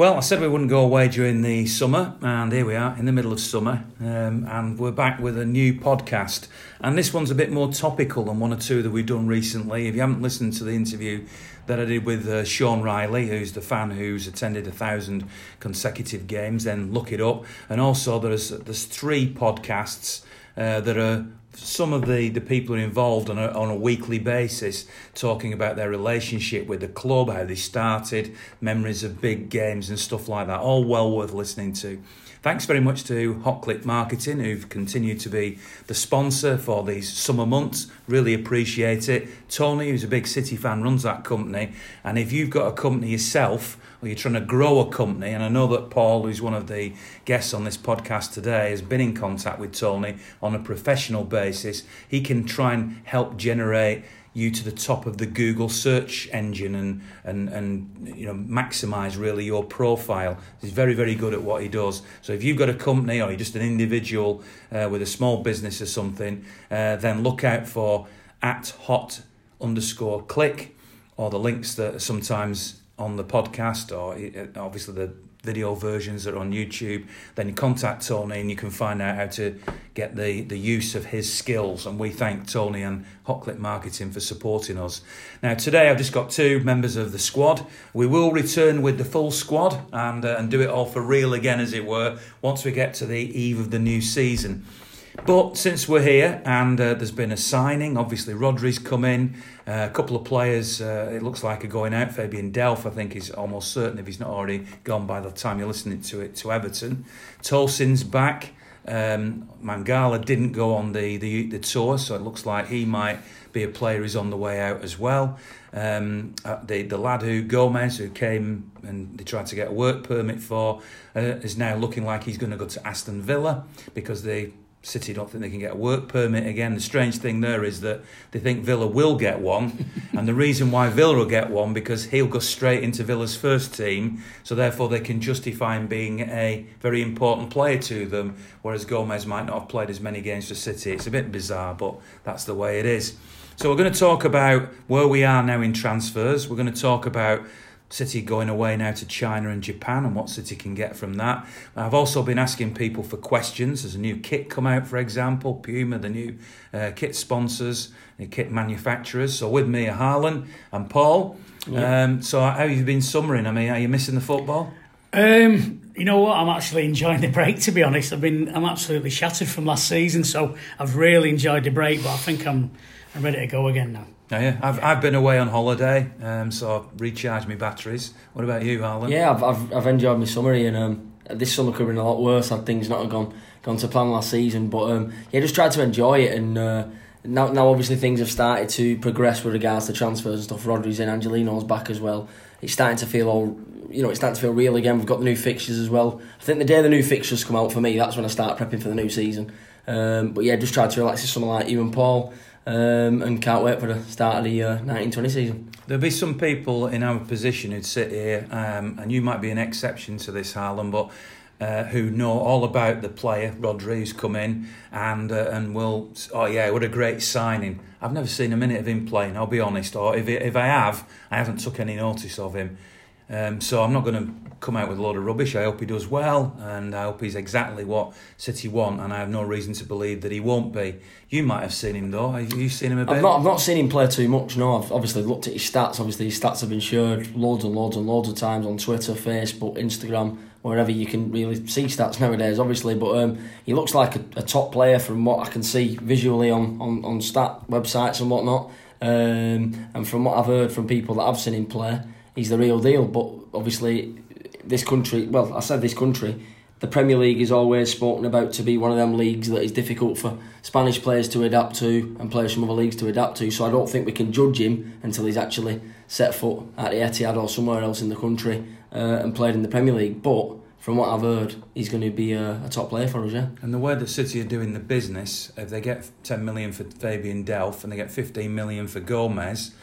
Well, I said we wouldn't go away during the summer, and here we are in the middle of summer, um, and we're back with a new podcast. And this one's a bit more topical than one or two that we've done recently. If you haven't listened to the interview that I did with uh, Sean Riley, who's the fan who's attended a thousand consecutive games, then look it up. And also, there's there's three podcasts uh, that are some of the, the people involved on a, on a weekly basis talking about their relationship with the club, how they started, memories of big games and stuff like that. All well worth listening to. Thanks very much to Hotcliffe Marketing, who've continued to be the sponsor for these summer months. Really appreciate it. Tony, who's a big City fan, runs that company. And if you've got a company yourself, or you're trying to grow a company, and I know that Paul, who's one of the guests on this podcast today, has been in contact with Tony on a professional basis, he can try and help generate you to the top of the Google search engine and and and you know maximize really your profile. He's very very good at what he does. So if you've got a company or you're just an individual uh, with a small business or something, uh, then look out for at hot underscore click or the links that are sometimes on the podcast or uh, obviously the video versions that are on YouTube, then you contact Tony and you can find out how to get the, the use of his skills. And we thank Tony and Hotcliffe Marketing for supporting us. Now, today I've just got two members of the squad. We will return with the full squad and, uh, and do it all for real again, as it were, once we get to the eve of the new season. But since we're here and uh, there's been a signing, obviously Rodri's come in, uh, a couple of players uh, it looks like are going out. Fabian Delph, I think, is almost certain if he's not already gone by the time you're listening to it to Everton. Tosin's back. Um, Mangala didn't go on the, the, the tour, so it looks like he might be a player who's on the way out as well. Um, uh, the the lad who Gomez, who came and they tried to get a work permit for, uh, is now looking like he's going to go to Aston Villa because they City don't think they can get a work permit again. The strange thing there is that they think Villa will get one, and the reason why Villa will get one because he'll go straight into Villa's first team, so therefore they can justify him being a very important player to them, whereas Gomez might not have played as many games for City. It's a bit bizarre, but that's the way it is. So we're going to talk about where we are now in transfers. We're going to talk about City going away now to China and Japan and what City can get from that. I've also been asking people for questions. There's a new kit come out, for example, Puma, the new uh, kit sponsors, the kit manufacturers. So with me are Harlan and Paul. Yeah. Um, so how have you been summering? I mean, are you missing the football? Um, you know what? I'm actually enjoying the break. To be honest, I've been I'm absolutely shattered from last season, so I've really enjoyed the break. But I think I'm I'm ready to go again now. Oh, yeah, I've, yeah. I've been away on holiday, um, so I've recharged my batteries. What about you, Harlan? Yeah, I've, I've, I've enjoyed my summer and um, this summer could have been a lot worse had things not gone gone to plan last season. But um, yeah, just tried to enjoy it and. Uh, now, now obviously things have started to progress with regards to transfers and stuff. Rodri's in, Angelino's back as well. It's starting to feel all, you know, it's starting to feel real again. We've got the new fixtures as well. I think the day the new fixtures come out for me, that's when I start prepping for the new season. Um, but yeah, just try to relax this summer like you and Paul um, and can't wait for the start of the uh, 1920 season. There'll be some people in our position who'd sit here, um, and you might be an exception to this, Harlan, but uh, who know all about the player, Rodri, who's come in, and uh, and will, oh yeah, what a great signing. I've never seen a minute of him playing, I'll be honest, or if, if I have, I haven't took any notice of him. Um, so I'm not going to come out with a lot of rubbish. I hope he does well, and I hope he's exactly what City want. And I have no reason to believe that he won't be. You might have seen him though. Have you seen him a bit? I've not. I've not seen him play too much. No, I've obviously looked at his stats. Obviously, his stats have been shared loads and loads and loads of times on Twitter, Facebook, Instagram, wherever you can really see stats nowadays. Obviously, but um, he looks like a, a, top player from what I can see visually on on, on stat websites and whatnot. Um, and from what I've heard from people that I've seen him play he's the real deal. But obviously, this country, well, I said this country, the Premier League is always spoken about to be one of them leagues that is difficult for Spanish players to adapt to and players from other leagues to adapt to. So I don't think we can judge him until he's actually set foot at the Etihad or somewhere else in the country uh, and played in the Premier League. But from what I've heard, he's going to be a, a, top player for us, yeah. And the way that City are doing the business, if they get 10 million for Fabian Delph and they get 15 million for Gomez,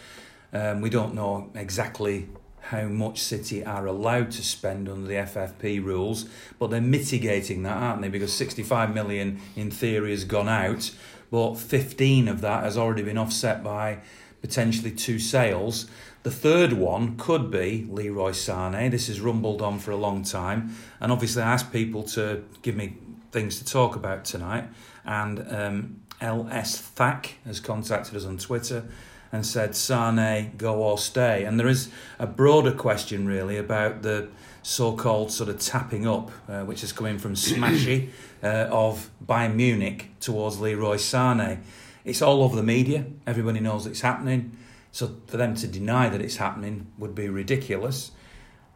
um, we don't know exactly how much City are allowed to spend under the FFP rules, but they're mitigating that, aren't they? Because 65 million in theory has gone out, but 15 of that has already been offset by potentially two sales. The third one could be Leroy Sane. This has rumbled on for a long time, and obviously I asked people to give me things to talk about tonight. And um, LS Thack has contacted us on Twitter and said Sane go or stay. And there is a broader question really about the so-called sort of tapping up, uh, which is coming from Smashy uh, of Bayern Munich towards Leroy Sane. It's all over the media. Everybody knows it's happening. So for them to deny that it's happening would be ridiculous.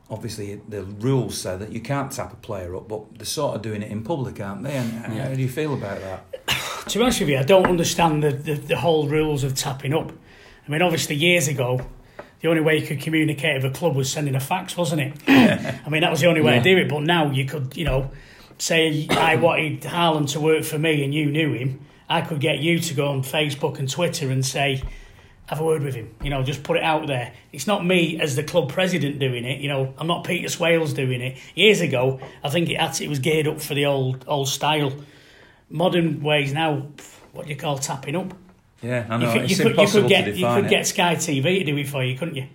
Obviously, the rules say that you can't tap a player up, but they're sort of doing it in public, aren't they? And yeah. how do you feel about that? To be honest with you, I don't understand the, the, the whole rules of tapping up. I mean, obviously, years ago, the only way you could communicate with a club was sending a fax, wasn't it? I mean, that was the only way yeah. to do it. But now you could, you know, say I wanted Harlan to work for me and you knew him. I could get you to go on Facebook and Twitter and say, have a word with him. You know, just put it out there. It's not me as the club president doing it. You know, I'm not Peter Swales doing it. Years ago, I think it had it was geared up for the old old style. Modern ways now, what do you call tapping up? Yeah, I know. You could, it's you could, impossible you could get to you could it. get Sky TV to do it for you, couldn't you?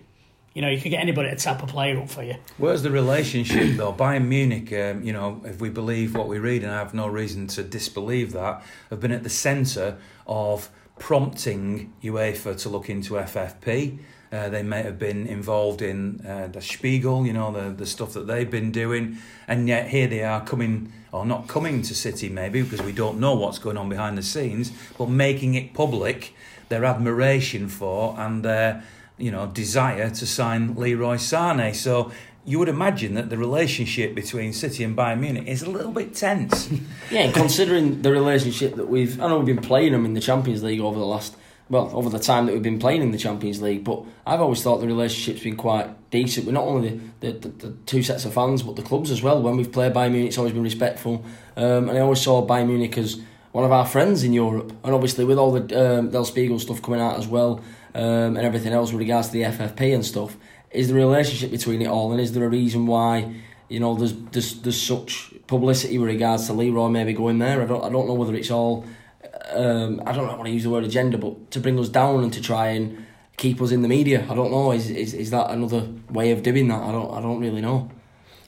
You know, you could get anybody to tap a player up for you. Where's the relationship though? Bayern Munich, um, you know, if we believe what we read, and I have no reason to disbelieve that, have been at the centre of prompting UEFA to look into FFP. Uh, they may have been involved in uh, the Spiegel, you know, the, the stuff that they've been doing, and yet here they are coming, or not coming to City maybe, because we don't know what's going on behind the scenes, but making it public their admiration for and their, you know, desire to sign Leroy Sane. So you would imagine that the relationship between City and Bayern Munich is a little bit tense. Yeah, considering the relationship that we've, I know we've been playing them in the Champions League over the last, well, over the time that we've been playing in the Champions League, but I've always thought the relationship's been quite decent with not only the, the, the, two sets of fans, but the clubs as well. When we've played Bayern Munich, it's always been respectful, um, and I always saw Bayern Munich as one of our friends in Europe, and obviously with all the um, Der Spiegel stuff coming out as well, um, and everything else with regards to the FFP and stuff, is the relationship between it all, and is there a reason why you know there's there's, there's such publicity with regards to Leroy maybe going there? I don't I don't know whether it's all um, I don't know, I want to use the word agenda, but to bring us down and to try and keep us in the media. I don't know. Is is, is that another way of doing that? I don't I don't really know.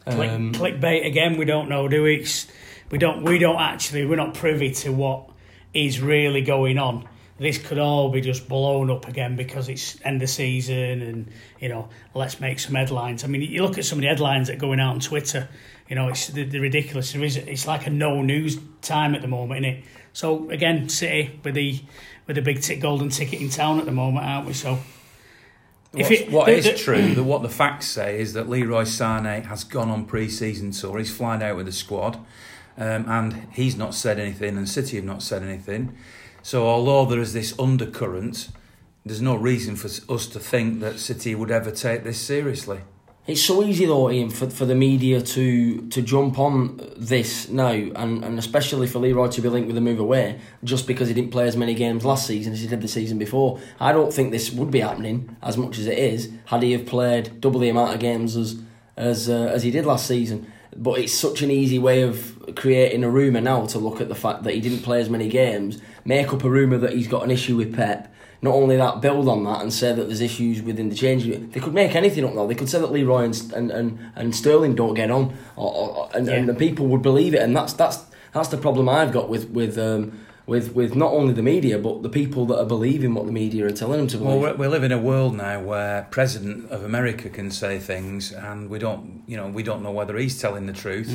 Click, Um, clickbait again. We don't know, do we? It's, we don't. We don't actually. We're not privy to what is really going on. This could all be just blown up again because it's end of season and you know let's make some headlines. I mean, you look at some of the headlines that are going out on Twitter. You know, it's the, the ridiculous. There is it's like a no news time at the moment, isn't it? So again, City with the with the big tick golden ticket in town at the moment, aren't we? So What's, it- what the- is the- true, the, what the facts say is that Leroy Sane has gone on pre-season tour. He's flying out with the squad, um, and he's not said anything, and City have not said anything. So although there is this undercurrent, there's no reason for us to think that City would ever take this seriously. It's so easy though, Ian, for, for the media to to jump on this now, and, and especially for Leroy to be linked with a move away, just because he didn't play as many games last season as he did the season before. I don't think this would be happening as much as it is had he have played double the amount of games as as uh, as he did last season. But it's such an easy way of creating a rumour now to look at the fact that he didn't play as many games, make up a rumour that he's got an issue with Pep, not only that, build on that and say that there's issues within the change. They could make anything up though. They could say that Leroy and and, and, and Sterling don't get on, or, or, and, and the people would believe it. And that's that's that's the problem I've got with with um, with with not only the media but the people that are believing what the media are telling them to believe. we we live in a world now where President of America can say things, and we don't, you know, we don't know whether he's telling the truth.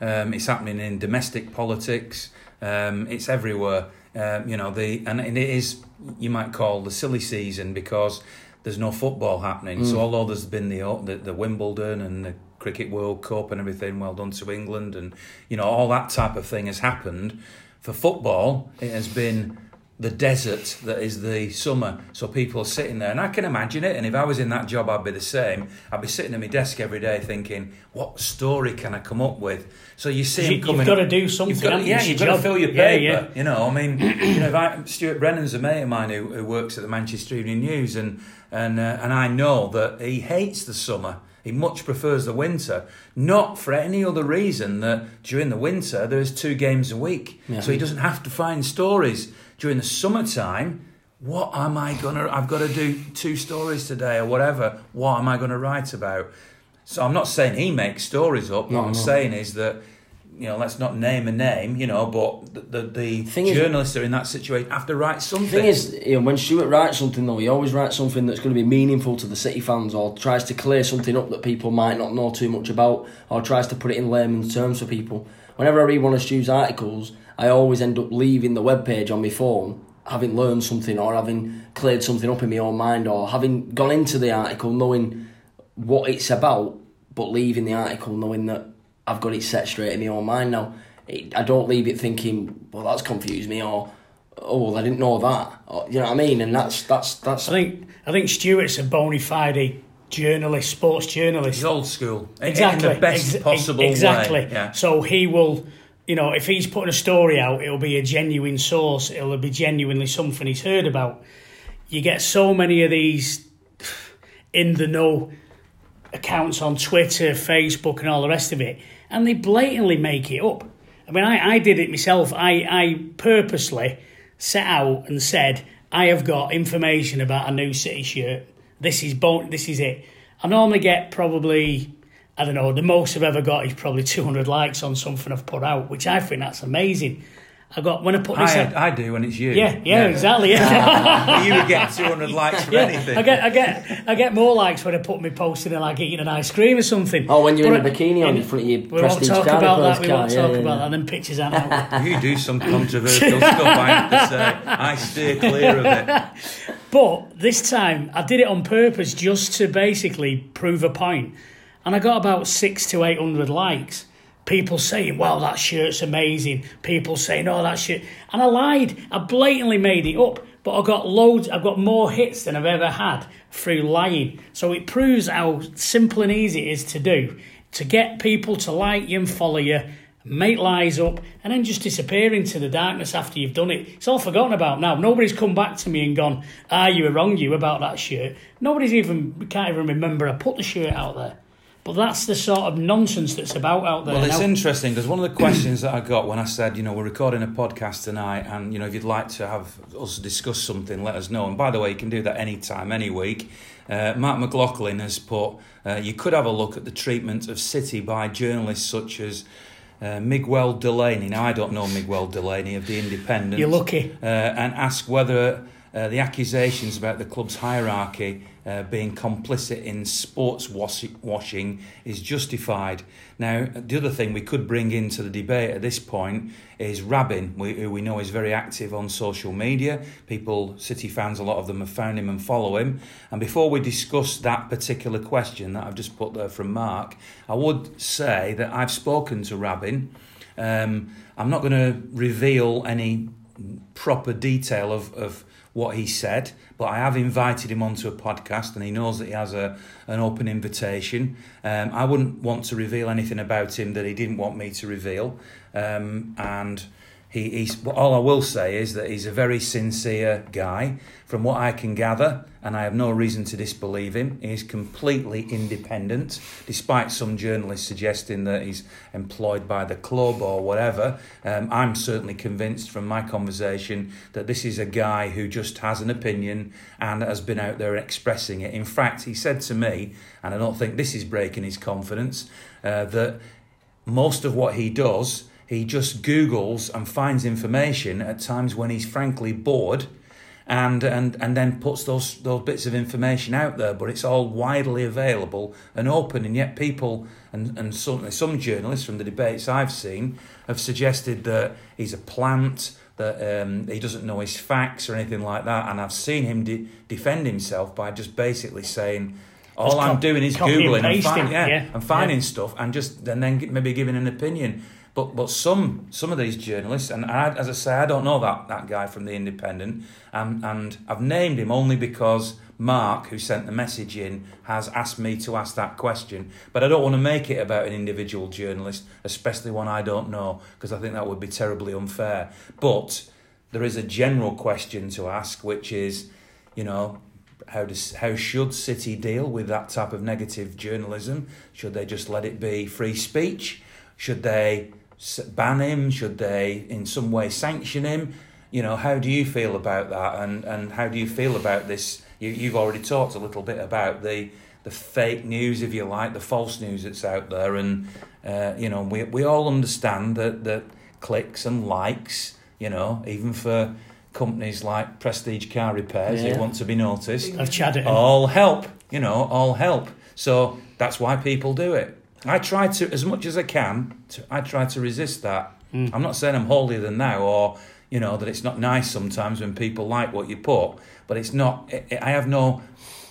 Um, it's happening in domestic politics. Um, it's everywhere. Um, you know, the and it is you might call the silly season because there's no football happening. So although there's been the, the the Wimbledon and the Cricket World Cup and everything, well done to England, and you know all that type of thing has happened. For football, it has been the desert that is the summer. So people are sitting there, and I can imagine it. And if I was in that job, I'd be the same. I'd be sitting at my desk every day thinking, what story can I come up with? So you see You- him you've gotta do something, You've got, yeah, you've your got to job. fill your Yeah, paper. yeah. You know, I mean, you know, if I, Stuart Brennan's a mate of mine who, who works at the Manchester Evening News, and and uh, and I know that he hates the summer. He much prefers the winter, not for any other reason that during the winter there's two games a week, Yeah. so he doesn't have to find stories during the summertime. what am I gonna? I've got to do two stories today or whatever. What am I going to write about? So I'm not saying he makes stories up. No, what I'm no. saying is that you know, let's not name a name, you know, but the the, the Thing is- journalists are in that situation have to write something. The thing is, you know, when Stuart writes something though, he always writes something that's going to be meaningful to the City fans, or tries to clear something up that people might not know too much about, or tries to put it in layman's terms for people. Whenever I read one of Stu's articles, I always end up leaving the webpage on my phone, having learned something, or having cleared something up in my own mind, or having gone into the article knowing what it's about, but leaving the article knowing that I've got it set straight in my own mind now. It, I don't leave it thinking, well, that's confused me, or oh, well, I didn't know that. Or, you know what I mean? And that's that's that's. I think I think Stuart's a bona fide journalist, sports journalist. He's old school, exactly in the best ex- possible exactly. way. Yeah. So he will, you know, if he's putting a story out, it'll be a genuine source. It'll be genuinely something he's heard about. You get so many of these in the know accounts on Twitter, Facebook, and all the rest of it, and they blatantly make it up. I mean, I, I did it myself. I, I purposely set out and said, I have got information about a new City shirt. This is bon- This is it. I normally get probably, I don't know, the most I've ever got is probably 200 likes on something I've put out, which I think that's amazing. I got, when I put this out. I, I do when it's you. Yeah, yeah, exactly. Yeah. you would get 200 likes for Yeah, anything. I get, I get, I get more likes when I put me posting and like eating an ice cream or something. Oh, when you're in a bikini on in- in front of your We won't prestige talk about that. We car, won't yeah, talk yeah, about yeah. that. then pictures aren't out. You do some controversial stuff, I have to say. I steer clear of it. But this time, I did it on purpose just to basically prove a point, and I got about six to eight hundred likes. People saying, "Wow, that shirt's amazing." People saying, "Oh, that shirt," and I lied. I blatantly made it up. But I got loads. I've got more hits than I've ever had through lying. So it proves how simple and easy it is to do to get people to like you and follow you, make lies up, and then just disappear into the darkness after you've done it. It's all forgotten about now. Nobody's come back to me and gone, "Ah, you were wrong, you about that shirt." Nobody's even can't even remember I put the shirt out there. But that's the sort of nonsense that's about out there. Well, it's now. interesting because one of the questions that I got when I said, you know, we're recording a podcast tonight, and you know, if you'd like to have us discuss something, let us know. And by the way, you can do that anytime, any week. Uh, Mark McLaughlin has put, uh, you could have a look at the treatment of City by journalists such as uh, Miguel Delaney. Now, I don't know Miguel Delaney of the Independent. You're lucky. Uh, and ask whether uh, the accusations about the club's hierarchy uh, being complicit in sports wash- washing is justified. Now, the other thing we could bring into the debate at this point is Rabin, who we know is very active on social media. People, City fans, a lot of them have found him and follow him. And before we discuss that particular question that I've just put there from Mark, I would say that I've spoken to Rabin. Um, I'm not going to reveal any proper detail of, of what he said, but I have invited him onto a podcast and he knows that he has a, an open invitation. Um, I wouldn't want to reveal anything about him that he didn't want me to reveal. Um, and he, he's, all I will say is that he's a very sincere guy. From what I can gather, and I have no reason to disbelieve him, he's completely independent, despite some journalists suggesting that he's employed by the club or whatever. Um, I'm certainly convinced from my conversation that this is a guy who just has an opinion and has been out there expressing it. In fact, he said to me, and I don't think this is breaking his confidence, uh, that most of what he does, he just Googles and finds information at times when he's frankly bored. And, and and then puts those those bits of information out there, but it's all widely available and open, and yet people and, and certainly some journalists from the debates I've seen have suggested that he's a plant, that um, he doesn't know his facts or anything like that, and I've seen him de- defend himself by just basically saying, all Just I'm doing is googling and, find, yeah, yeah, and finding yeah. stuff and just and then maybe giving an opinion. But but some some of these journalists and I, as I say, I don't know that that guy from the Independent, and and I've named him only because Mark, who sent the message in, has asked me to ask that question. But I don't want to make it about an individual journalist, especially one I don't know, because I think that would be terribly unfair. But there is a general question to ask, which is, you know, how does how should City deal with that type of negative journalism? Should they just let it be free speech? Should they ban him? Should they in some way sanction him? you know, how do you feel about that, and and how do you feel about this? You, you've already talked a little bit about the the fake news, if you like, the false news that's out there, and uh, you know, we we all understand that that clicks and likes, you know, even for companies like Prestige Car Repairs Yeah. who want to be noticed, I've chatted. all help, you know, all help. So that's why people do it. I try to, as much as I can, to, I try to resist that. I'm not saying I'm holier than thou, or you know that it's not nice sometimes when people like what you put, but it's not. I I have no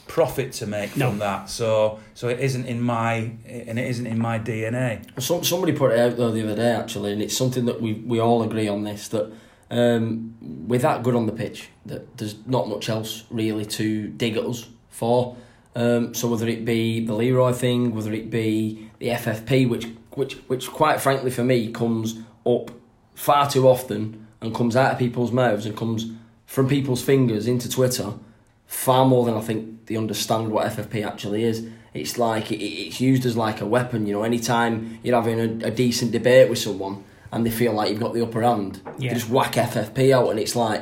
profit to make No. from that, so so it isn't in my and it isn't in my DNA. Some, somebody put it out there the other day actually, and it's something that we we all agree on this that um, we're that good on the pitch that there's not much else really to dig at us for. Um, so whether it be the Leroy thing, whether it be the FFP, which which which quite frankly for me comes up far too often and comes out of people's mouths and comes from people's fingers into Twitter far more than I think they understand what FFP actually is. It's like it, it's used as like a weapon. You know, anytime you're having a, a decent debate with someone and they feel like you've got the upper hand, Yeah. they just whack FFP out, and it's like,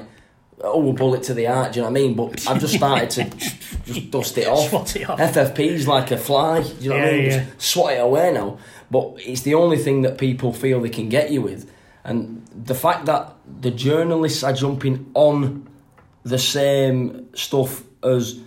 oh, a bullet to the heart. Do you know what I mean? But I've just started to just dust it off. Swat it off. FFP's like a fly. Do you know what I mean? yeah. Just swat it away now. But it's the only thing that people feel they can get you with. And the fact that the journalists are jumping on the same stuff as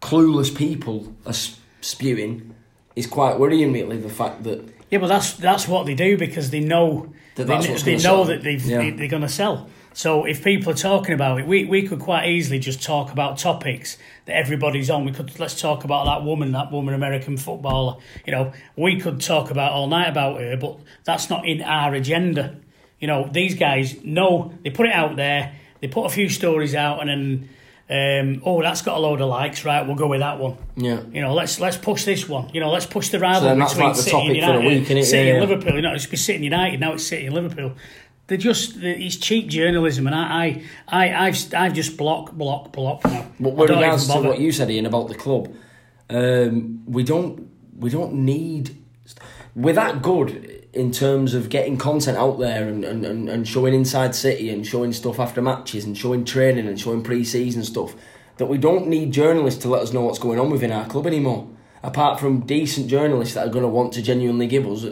clueless people are spewing is quite worrying, really. The fact that Yeah, but that's that's what they do because they know That they, that's kn- what's they know sell. that they've, Yeah. they, they're going to sell. So if people are talking about it, we, we could quite easily just talk about topics that everybody's on. We could let's talk about that woman, that woman American footballer. You know, we could talk about all night about her, but that's not in our agenda. You know, these guys know they put it out there. They put a few stories out, and then um, oh, that's got a load of likes. Right, we'll go with that one. yeah. You know, let's let's push this one. You know, let's push the rivalry that's between like the City and topic for the United. week? City Yeah, and yeah. Liverpool. You know, it's been City and United. Now it's City and Liverpool. They're just it's cheap journalism, and I I, I I've I've just block block block now. But with regards to what you said, Ian, about the club, um, we don't we don't need. We're that good in terms of getting content out there and, and, and, and showing inside City and showing stuff after matches and showing training and showing pre-season stuff that we don't need journalists to let us know what's going on within our club anymore. Apart from decent journalists that are going to want to genuinely give us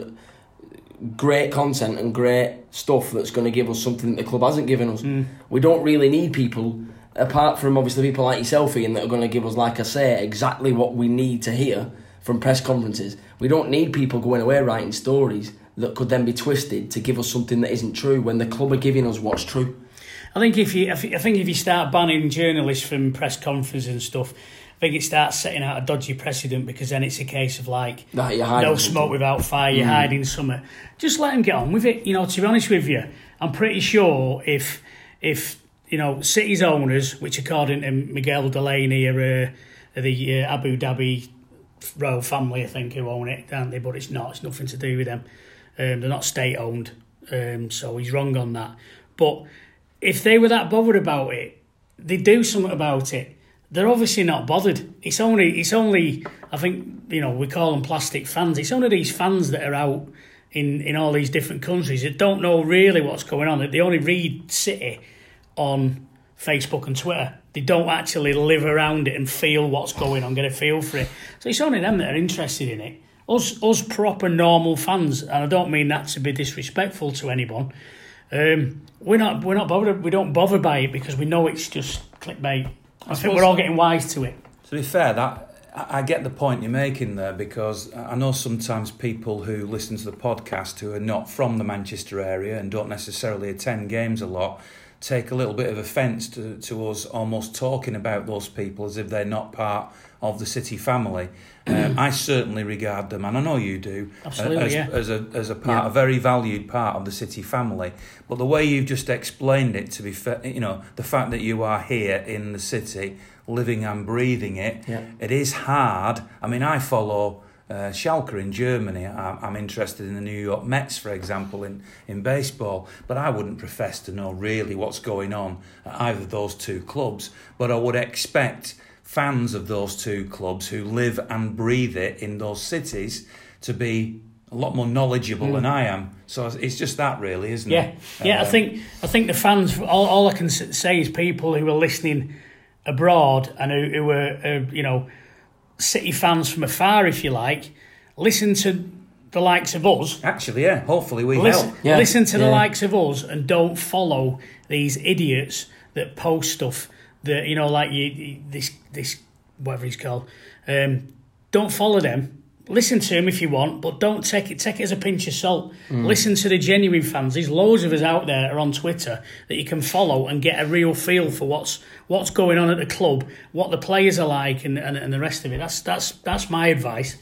great content and great stuff that's going to give us something that the club hasn't given us. Mm. We don't really need people, apart from obviously people like yourself, Ian, that are going to give us, like I say, exactly what we need to hear from press conferences. We don't need people going away writing stories that could then be twisted to give us something that isn't true when the club are giving us what's true. I think if you, I think if you start banning journalists from press conferences and stuff, think it starts setting out a dodgy precedent because then it's a case of like no smoke without fire, you're hiding something. Just let them get on with it. You know, to be honest with you, I'm pretty sure if if you know City's owners, which according to Miguel Delaney are, uh, the uh, Abu Dhabi royal family, I think, who own it, aren't they? But it's not. It's nothing to do with them. Um, they're not state owned, um, so he's wrong on that. But if they were that bothered about it, they'd do something about it. They're obviously not bothered. It's only, it's only. I think you know we call them plastic fans. It's only these fans that are out in in all these different countries that don't know really what's going on. They only read City on Facebook and Twitter. They don't actually live around it and feel what's going on, get a feel for it. So it's only them that are interested in it. Us, us proper normal fans, and I don't mean that to be disrespectful to anyone. Um, we're not, we're not bothered. We don't bother by it because we know it's just clickbait. I, think we're all getting wise to it. To be fair, that I I get the point you're making there because I know sometimes people who listen to the podcast who are not from the Manchester area and don't necessarily attend games a lot take a little bit of offence to, to us almost talking about those people as if they're not part of the city family. Um, I certainly regard them, and I know you do, Absolutely, as, yeah. as a as a part, Yeah. a very valued part of the city family. But the way you've just explained it, to be fair, you know, the fact that you are here in the city, living and breathing it, Yeah. it is hard. I mean, I follow uh, Schalke in Germany. I'm, I'm interested in the New York Mets, for example, in, in baseball. But I wouldn't profess to know really what's going on at either of those two clubs. But I would expect fans of those two clubs who live and breathe it in those cities to be a lot more knowledgeable than I am. So it's just that, really, isn't Yeah, it? yeah. I Uh, think I think the fans. All, all I can say is people who are listening abroad and who, who are, uh, you know, City fans from afar, if you like, listen to the likes of us. Actually, yeah. Hopefully, we Listen, help. Yeah, listen to the likes of us and don't follow these idiots that post stuff that you know, like you, this this whatever he's called. Um, don't follow them. Listen to him if you want, but don't take it take it as a pinch of salt. Mm. Listen to the genuine fans. There's loads of us out there are on Twitter that you can follow and get a real feel for what's what's going on at the club, what the players are like, and, and, and the rest of it. That's that's that's my advice.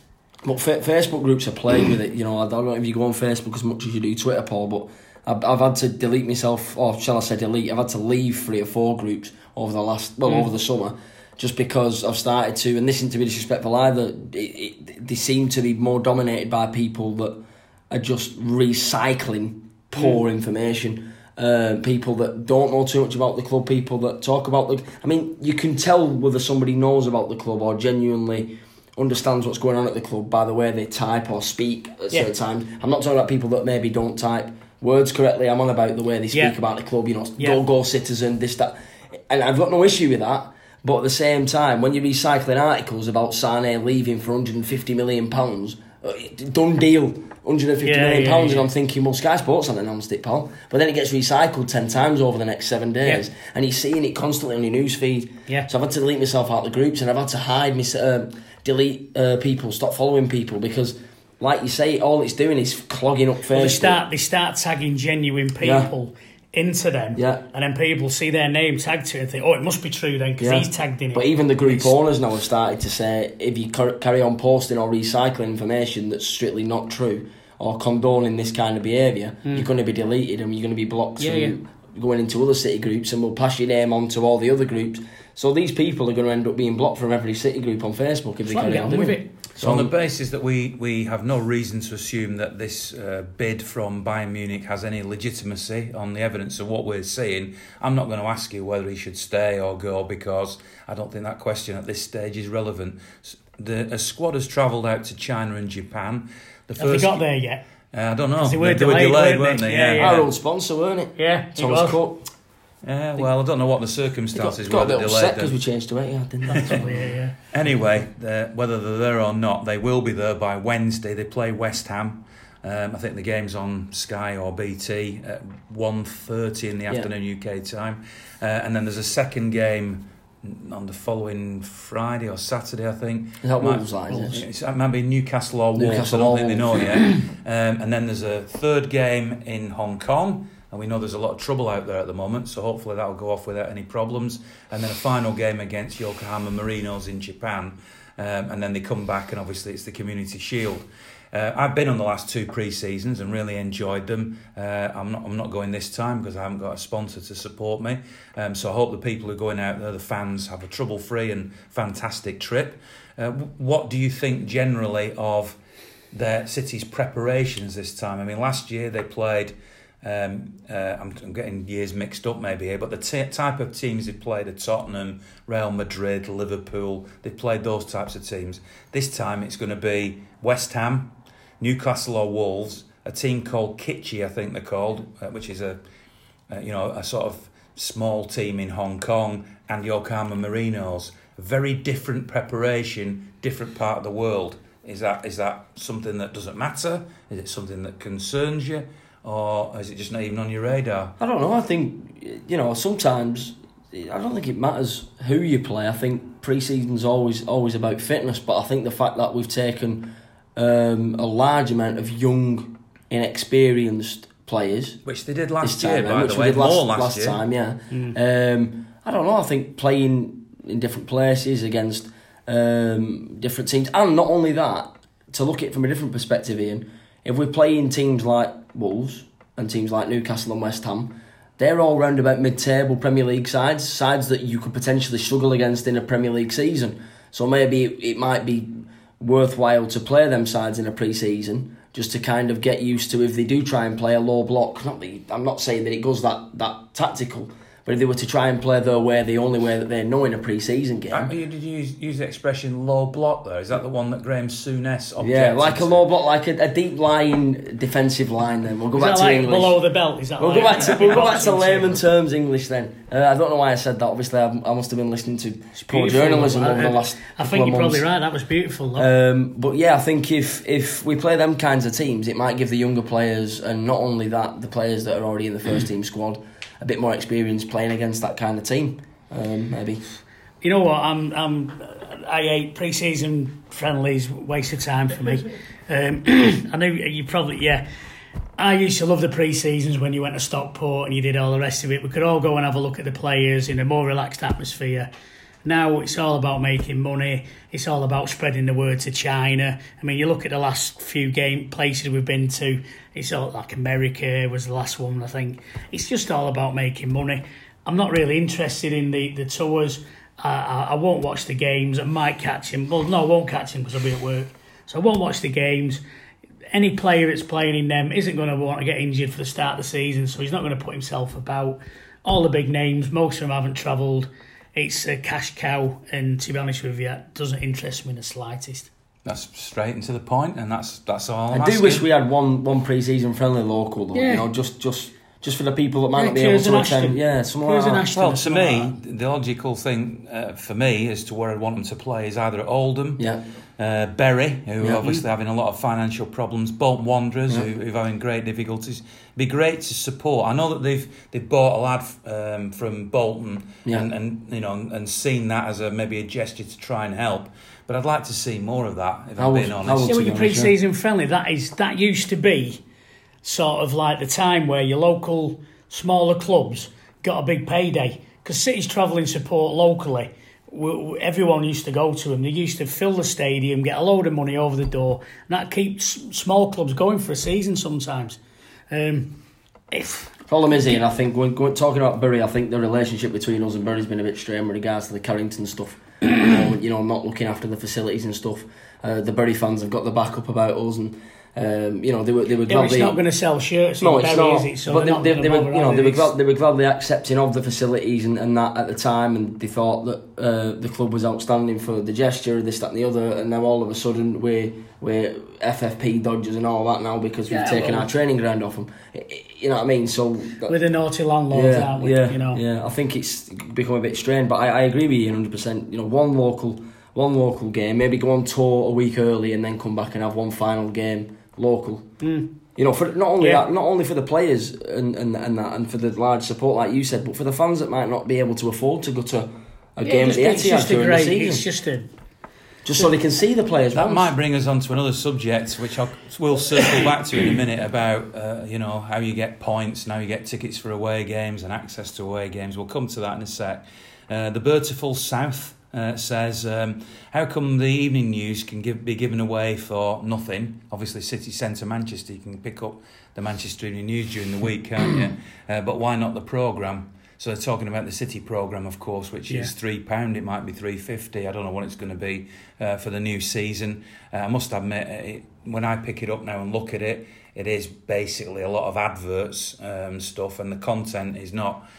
But fa- Facebook groups are playing with it. You know, I don't know if you go on Facebook as much as you do Twitter, Paul, but I've, I've had to delete myself, or shall I say delete? I've had to leave three or four groups over the last, well, over the summer, just because I've started to, and this isn't to be disrespectful either, it, it, they seem to be more dominated by people that are just recycling poor information. Uh, people that don't know too much about the club, people that talk about the. I mean, you can tell whether somebody knows about the club or genuinely understands what's going on at the club by the way they type or speak at Yeah. certain times. I'm not talking about people that maybe don't type words correctly. I'm on about the way they speak Yeah. about the club. You know, Yeah. go go citizen, this that, and I've got no issue with that. But at the same time, when you're recycling articles about Sane leaving for 150 million pounds, uh, done deal, 150 Yeah, million yeah, pounds, yeah. and I'm thinking, well, Sky Sports haven't announced it, pal. But then it gets recycled 10 times over the next seven days, and you're seeing it constantly on your news feed. Yeah. So I've had to delete myself out of the groups, and I've had to hide, my, um, delete uh, people, stop following people, because, like you say, all it's doing is clogging up Facebook. Well, they start they start tagging genuine people into them, Yeah. and then people see their name tagged to it and think, oh, it must be true then because Yeah. he's tagged in it. But even the group It's- owners now have started to say if you car- carry on posting or recycling information that's strictly not true or condoning this kind of behaviour, hmm. you're going to be deleted and you're going to be blocked. Yeah, from going into other city groups and we'll pass your name on to all the other groups. So these people are going to end up being blocked from every city group on Facebook if they Just carry on doing it. So, on the basis that we, we have no reason to assume that this uh, bid from Bayern Munich has any legitimacy on the evidence of what we're seeing, I'm not going to ask you whether he should stay or go because I don't think that question at this stage is relevant. The a squad has travelled out to China and Japan. The Have they got there yet? Uh, I don't know. They were they, were delayed, delayed, weren't weren't they? they? Yeah, Yeah, Our old sponsor, weren't it? Yeah, it Thomas was. Cook. Yeah, well, I don't know what the He got, circumstances got a were bit upset because we changed to yeah, didn't we? yeah, yeah. Anyway, uh, whether they're there or not, they will be there by Wednesday. They play West Ham. Um, I think the game's on Sky or BT at 1.30 in the Yeah. afternoon UK time. Uh, and then there's a second game on the following Friday or Saturday, I think. Is that Might- Wolves, it? Might be Newcastle or Wolves. Newcastle I don't think they know yet. um, and then there's a third game in Hong Kong. And we know there's a lot of trouble out there at the moment, so hopefully that'll go off without any problems. And then a final game against Yokohama Marinos in Japan. Um, and then they come back, and obviously it's the Community Shield. Uh, I've been on the last two pre-seasons and really enjoyed them. Uh, I'm not. I'm not going this time because I haven't got a sponsor to support me. Um, so I hope the people who are going out there, the fans, have a trouble-free and fantastic trip. Uh, what do you think generally of their city's preparations this time? I mean, last year they played. Um, uh, I'm, I'm getting years mixed up maybe here, but the t- type of teams they played at Tottenham, Real Madrid, Liverpool. They played those types of teams. This time it's going to be West Ham, Newcastle or Wolves, a team called Kitchee, I think they're called, uh, which is a, uh, you know a sort of small team in Hong Kong, and Yokohama Marinos. Very different preparation, different part of the world. Is that is that something that doesn't matter? Is it something that concerns you, or is it just not even on your radar? I don't know. I think you know sometimes I don't think it matters who you play. I think pre-season's always always about fitness, but I think the fact that we've taken um, a large amount of young, inexperienced players Which they did last time, year, by which the we way. did last, More last, year. time, yeah. Um, I don't know. I think playing in different places against um, different teams, and not only that, to look at it from a different perspective, Ian. If we're playing teams like Wolves and teams like Newcastle and West Ham, they're all round about mid-table Premier League sides, sides that you could potentially struggle against in a Premier League season. So maybe it, might be worthwhile to play them sides in a pre-season just to kind of get used to if they do try and play a low block. Not that I'm not saying that it goes that that tactical, but But if they were to try and play their way, the only way that they know in a pre-season game, Uh, you did you use, use the expression low block there? Is that the one that Graham Souness objected yeah, like a low block, like a, a deep line defensive line. Then we'll go Is back that to like English. below the belt? Is that We'll like go back to we'll go back to layman terms? terms English then. Uh, I don't know why I said that. Obviously, I, I must have been listening to poor journalism I- over the last. I think of you're probably right. That was beautiful. though. Um, but yeah, I think if if we play them kinds of teams, it might give the younger players, and not only that, the players that are already in the first team squad, a bit more experience playing against that kind of team. Um, maybe. You know what? I'm, I'm, I hate pre-season friendlies. Waste of time for me. Um, I know you probably, yeah. I used to love the pre-seasons when you went to Stockport and you did all the rest of it. We could all go and have a look at the players in a more relaxed atmosphere. Now it's all about making money. It's all about spreading the word to China. I mean, you look at the last few game places we've been to. It's all like America was the last one, I think. It's just all about making money. I'm not really interested in the the tours. I, I, won't watch the games. I might catch him. Well, no, I won't catch him because I'll be at work. So I won't watch the games. Any player that's playing in them isn't going to want to get injured for the start of the season, so he's not going to put himself about. All the big names, most of them haven't travelled. It's a cash cow, and to be honest with you, it doesn't interest me in the slightest. That's straight and to the point, and that's that's all. I'm I do asking. wish we had one one pre-season friendly local though. Yeah. You know, just just just for the people that might Yeah, not be able Curzon to Ashton. attend. Yeah, somewhere Cures like and that. Ashton. Well, to Something me, the logical thing uh, for me as to where I'd want them to play is either at Oldham, Yeah. uh, Bury, who Yeah. are obviously having a lot of financial problems, Bolton Wanderers, Yeah. who, who are having great difficulties. Be great to support. I know that they've they've bought a lad um, from Bolton Yeah. and, and you know and seen that as a maybe a gesture to try and help. But I'd like to see more of that. If I I'm would- being honest. would Yeah, to with your pre-season friendly, that is that used to be sort of like the time where your local smaller clubs got a big payday because cities travelling support locally. w- w- Everyone used to go to them. They used to fill the stadium, get a load of money over the door, and that keeps small clubs going for a season sometimes. Um, if Problem is, Ian, I think when, when talking about Bury, I think the relationship between us and Bury's been a bit strained with regards to the Carrington stuff. you, know, you know, not looking after the facilities and stuff. Uh, the Bury fans have got the back up about us, and um, you know they were they were yeah, it's not going to sell shirts, no, it's not. it? So but they're they, gonna they, were, you know, they were it. glad, they were gladly accepting of the facilities and, and that at the time, and they thought that uh, the club was outstanding for the gesture, this, that, and the other. And now all of a sudden we're we're FFP dodgers and all that now because we've Yeah, taken well- our training ground off them. You know what I mean? So with the naughty landlords, aren't we? yeah, you know. yeah. I think it's become a bit strained, but I, I agree with you hundred percent. You know, one local, one local game, maybe go on tour a week early and then come back and have one final game local. Mm. You know, for not only Yeah. that, not only for the players and, and and that, and for the large support like you said, but for the fans that might not be able to afford to go to a Yeah, game it's at the Etihad just a during great. the season, It's just a just so they can see the players. That once. might bring us on to another subject, which I'll, we'll circle back to in a minute about uh, you know how you get points and how you get tickets for away games and access to away games. We'll come to that in a sec. Uh, the Bertiful South uh, says, um, "How come the evening news can give, be given away for nothing? Obviously, city centre Manchester, you can pick up the Manchester Evening News during the week, can't you? Uh, but why not the programme? So they're talking about the city programme, of course, which Yeah. is three pound. It might be three fifty. I don't know what it's going to be uh, for the new season. Uh, I must admit, it, when I pick it up now and look at it, it is basically a lot of adverts um, stuff, and the content is not,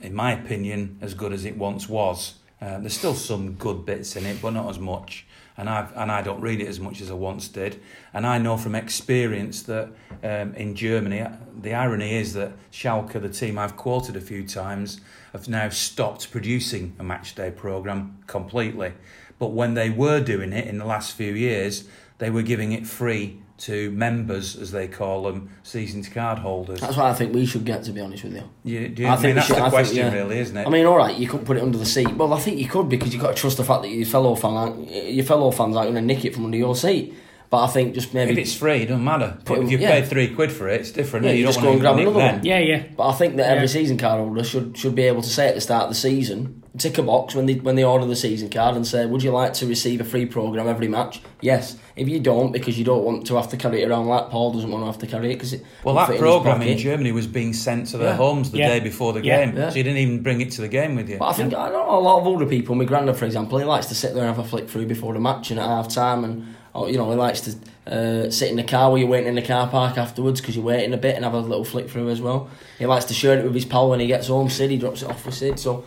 in my opinion, as good as it once was. Uh, there's still some good bits in it, but not as much. And I and I don't read it as much as I once did. And I know from experience that um, in Germany, the irony is that Schalke, the team I've quoted a few times, have now stopped producing a match day program completely. But when they were doing it in the last few years, they were giving it free to members, as they call them, season card holders. That's what I think we should get. To be honest with you. You, do you, I I, mean, that's should- the I think, question, yeah. really, isn't it? I mean, all right, you couldn't put it under the seat. Well, I think you could because you've got to trust the fact that your fellow fan, your fellow fans aren't going to nick it from under your seat. But I think just maybe if it's free, it doesn't matter. Put if you yeah. pay three quid for it, it's different. Yeah, you, you don't just want go and to grab another them. one. yeah, yeah. But I think that every season card holder should should be able to say at the start of the season, tick a box when they when they order the season card and say, "Would you like to receive a free program every match?" Yes. If you don't, because you don't want to have to carry it around, like Paul doesn't want to have to carry it because it Well, that fit in program in. Germany was being sent to their Yeah. homes the Yeah. day before the Yeah. game, Yeah. so you didn't even bring it to the game with you. But I think I know a lot of older people. My granddad, for example, he likes to sit there and have a flick through before the match and at half time and or you know, he likes to uh, sit in the car while you're waiting in the car park afterwards because you're waiting a bit and have a little flick through as well. He likes to share it with his pal when he gets home. Sid, he drops it off with Sid. So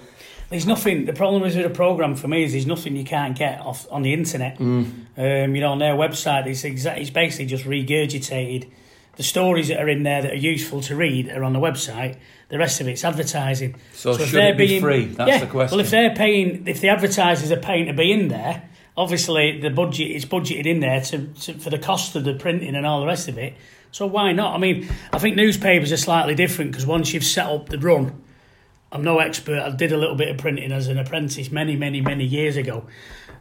There's nothing. The problem is with a program for me is there's nothing you can't get off on the internet. Mm. Um, you know, on their website, it's exact. It's basically just regurgitated. The stories that are in there that are useful to read are on the website. The rest of it's advertising. So, if should they're it be being- free? That's yeah, the question. Well, if they're paying, if the advertisers are paying to be in there, obviously the budget is budgeted in there to, to for the cost of the printing and all the rest of it. So why not? I mean, I think newspapers are slightly different because once you've set up the run, I'm no expert. I did a little bit of printing as an apprentice many, many, many years ago.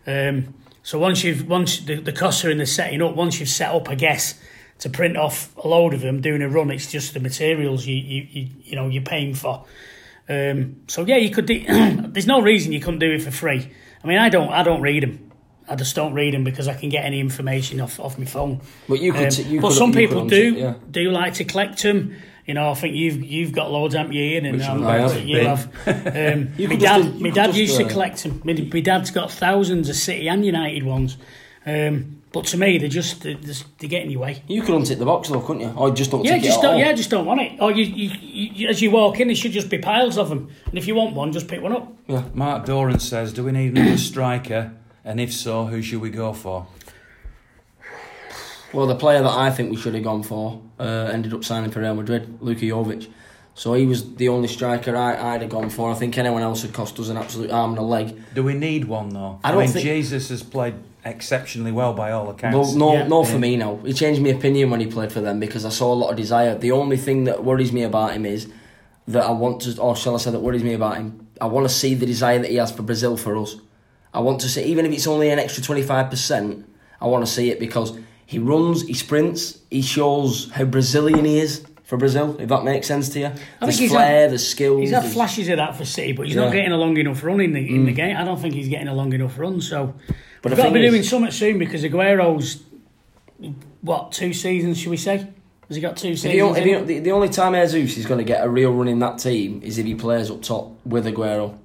Um, so once you've once the, the costs are in the setting up, once you've set up, I guess to print off a load of them doing a run, it's just the materials you you you, you know you're paying for. Um, so yeah, you could. There's no reason you couldn't do it for free. I mean, I don't. I don't read them. I just don't read them because I can get any information off, off my phone. But you could. Um, t- you but could, some you people on- do Yeah. do like to collect them. You know, I think you've you've got loads, haven't you, Ian? And Which um, one have you been? have. Um, You my could just dad, do- you my dad just, used to collect them. My, my dad's got thousands of City and United ones. Um, but to me, they're just they're, they get in your way. You could untick the box though, couldn't you? Or just don't Yeah, tick it just at don't. all. Yeah, just don't want it. Or you, you, you, as you walk in, there should just be piles of them. And if you want one, just pick one up. Yeah, Mark Doran says, "Do we need another striker? And if so, who should we go for?" Well, the player that I think we should have gone for uh, ended up signing for Real Madrid, Luka Jovic. So he was the only striker I, I'd have gone for. I think anyone else had cost us an absolute arm and a leg. Do we need one though? I don't mean, think- Jesus has played exceptionally well by all accounts. no, Yeah. no for me now. He changed my opinion when he played for them because I saw a lot of desire. The only thing that worries me about him is that I want to, or shall I say, that worries me about him. I want to see the desire that he has for Brazil for us. I want to see, even if it's only an extra twenty five percent, I want to see it because he runs, he sprints, he shows how Brazilian he is for Brazil. If that makes sense to you, I there's he's flair, had- there's skills. He's had flashes of that for City, but he's Yeah. not getting a long enough run in the in the mm. game. I don't think he's getting a long enough run. So But we've got to be is- doing something soon because Aguero's what two seasons should we say? Has he got two If seasons? you, if you, the, the only time Jesus is going to get a real run in that team is if he plays up top with Aguero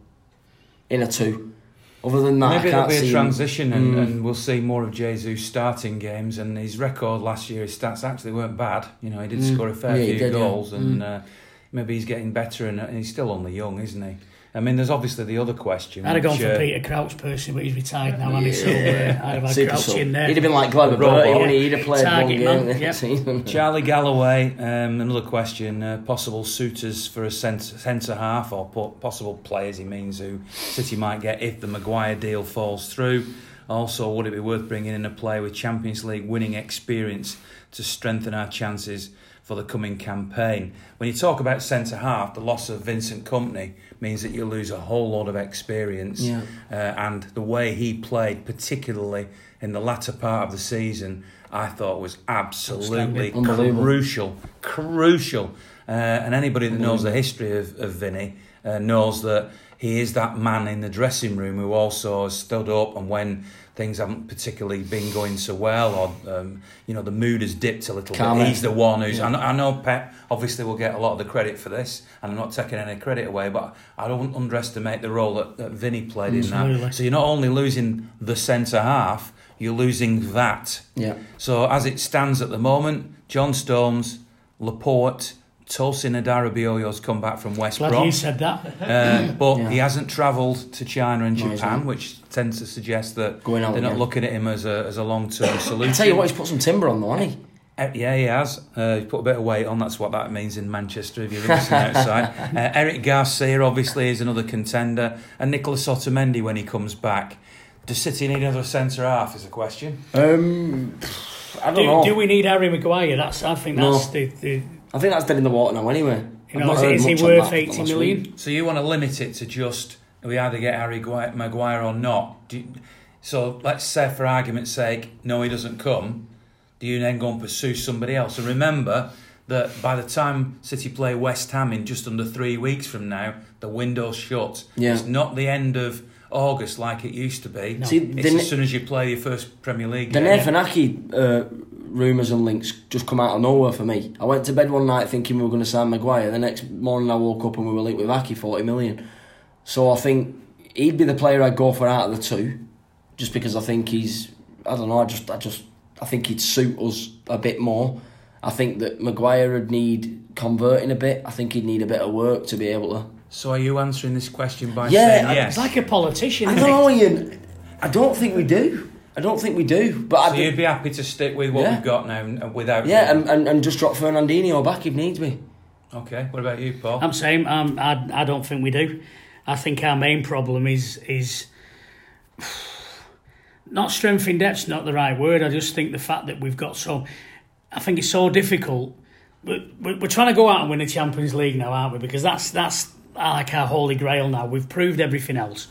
in a two. Other than that, Maybe can't be a transition, and, Mm. and we'll see more of Jesus starting games. And his record last year, his stats actually weren't bad. You know, he did Mm. score a fair Yeah, few did, yeah. goals, and Mm. uh, maybe he's getting better. And, and he's still only young, isn't he? I mean, there's obviously the other question. I'd have gone which, for uh, Peter Crouch personally, but he's retired now, and so uh, I'd have had Super Crouch sub. in there. He'd have been like Glover Robot. Bertie, wouldn't he? He'd have played one Target game man, next yeah. season. Charlie Galloway, um, another question. Uh, possible suitors for a centre, centre half, or po- possible players he means who City might get if the Maguire deal falls through. Also, would it be worth bringing in a player with Champions League winning experience to strengthen our chances for the coming campaign? When you talk about centre half, the loss of Vincent Kompany means that you lose a whole lot of experience. Yeah. Uh, and the way he played, particularly in the latter part of the season, I thought was absolutely. Crucial, crucial. Uh, and anybody that knows the history of, of Vinny uh, knows that he is that man in the dressing room who also stood up and when things haven't particularly been going so well or um, you know the mood has dipped a little Calm bit it. he's the one who's Yeah. I, know, I know Pep obviously will get a lot of the credit for this and I'm not taking any credit away but I don't underestimate the role that, that Vinny played in Absolutely. that so you're not only losing the centre half you're losing that Yeah. so as it stands at the moment, John Stones, Laporte, Tosin Adarabioyo's come back from West Glad Brom, you said that. uh, but Yeah. he hasn't travelled to China and Japan, not. which tends to suggest that Going out they're not again. looking at him as a as a long term solution. I tell you what, he's put some timber on though, hasn't he? Uh, yeah, he has. Uh, he's put a bit of weight on. That's what that means in Manchester if you're listening outside. Uh, Eric Garcia obviously is another contender, and Nicolas Otamendi when he comes back. Does City need another centre half? Is a question. Um, I don't know. Do, do we need Harry Maguire? That's I think that's No. the, the I think that's dead in the water now anyway. you know is, heard is he worth that eighty week. So you want to limit it to just we either get Harry Maguire or not. Do you- so let's say, for argument's sake, no, he doesn't come. Do you then go and pursue somebody else? And remember that by the time City play West Ham in just under three weeks from now, the window's shut. Yeah. It's not the end of August like it used to be. No. See, It's the, as soon as you play your first Premier League the game. Nefanaki uh, rumours and links just come out of nowhere for me. I went to bed one night thinking we were going to sign Maguire. The next morning I woke up and we were linked with Aké, 40 million. So I think he'd be the player I'd go for out of the two, just because I think he's I don't know. I just, I just, I think he'd suit us a bit more. I think that Maguire would need converting a bit. I think he'd need a bit of work to be able to. So are you answering this question by Yeah, saying I- yes? It's like a politician. I isn't don't it? know, Ian. I don't think we do. I don't think we do. But so I you'd do, be happy to stick with what Yeah. we've got now without yeah, and, and, and just drop Fernandinho back if needs be. Okay, what about you, Paul? I'm saying um, I, I don't think we do. I think our main problem is is not strength in depth's not the right word. I just think the fact that we've got so, I think it's so difficult. We're, we're we're trying to go out and win the Champions League now, aren't we? Because that's that's like our holy grail now. We've proved everything else.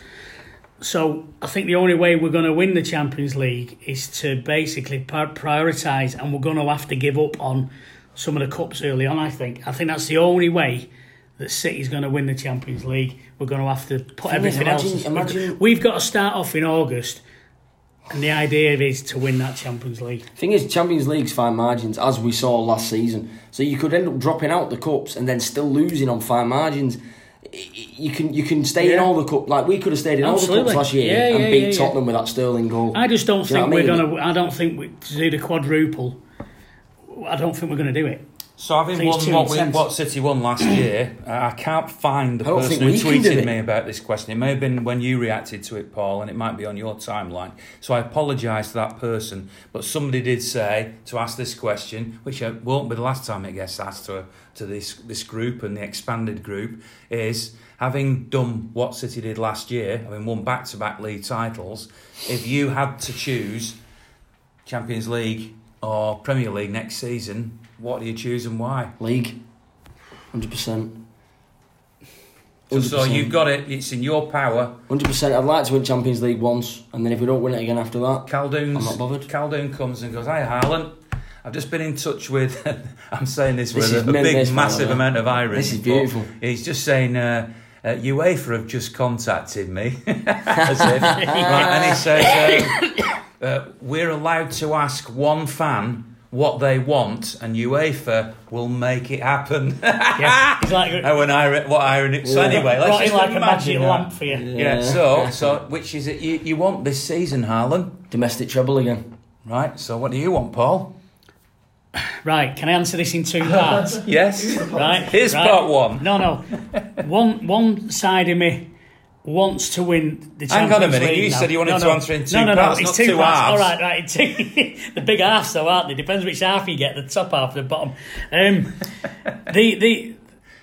So I think the only way we're going to win the Champions League is to basically prioritise, and we're going to have to give up on some of the cups early on. I think. I think that's the only way that City's going to win the Champions League. We're going to have to put is, everything imagine- else. imagine- We've got to start off in August, and the idea is to win that Champions League. Thing is, Champions League's fine margins, as we saw last season. So you could end up dropping out the cups and then still losing on fine margins. I- I- You can you can stay in all the cup like we could have stayed in all the Absolutely. cups last year Yeah, and beat yeah, yeah. Tottenham with that Sterling goal. I just don't Do think we're mean? going to. I don't think we, to do the quadruple. I don't think we're going to do it. So having won what, we, what City won last year, uh, I can't find the person who we can do tweeted me about this question. It may have been when you reacted to it, Paul, and it might be on your timeline. So I apologise to that person. But somebody did say to ask this question, which uh, won't be the last time it gets asked to to this this group and the expanded group, is having done what City did last year, having won back to back league titles, if you had to choose Champions League or Premier League next season, what do you choose and why? League, hundred percent. So, you've got it. It's in your power. hundred percent. I'd like to win Champions League once, and then if we don't win it again after that, Caldoon's, I'm not bothered. Caldoon comes and goes, "Hi, Harlan. I've just been in touch with." I'm saying this, This with a, a big, this, by the massive amount of irony. This is beautiful. He's just saying. Uh, uh, UEFA have just contacted me, if, right, and he says um, uh, we're allowed to ask one fan what they want, and UEFA will make it happen. Yeah, it's like oh, and irony, what irony? So anyway, let's just like a magic imagine that. lamp for you. Yeah. So, so which is it you, you want this season, Harlan? domestic trouble again. Right. So, what do you want, Paul? Right, can I answer this in two parts? Yes. right. Here's right. part one. No, no. One one side of me wants to win the Champions League. Hang on a minute, League you now. said you wanted no, to answer in two no, no, no, parts, it's two, two parts. halves. All right, right. Two, the big halves, though, aren't they? Depends which half you get, the top half, or the bottom. Um, the the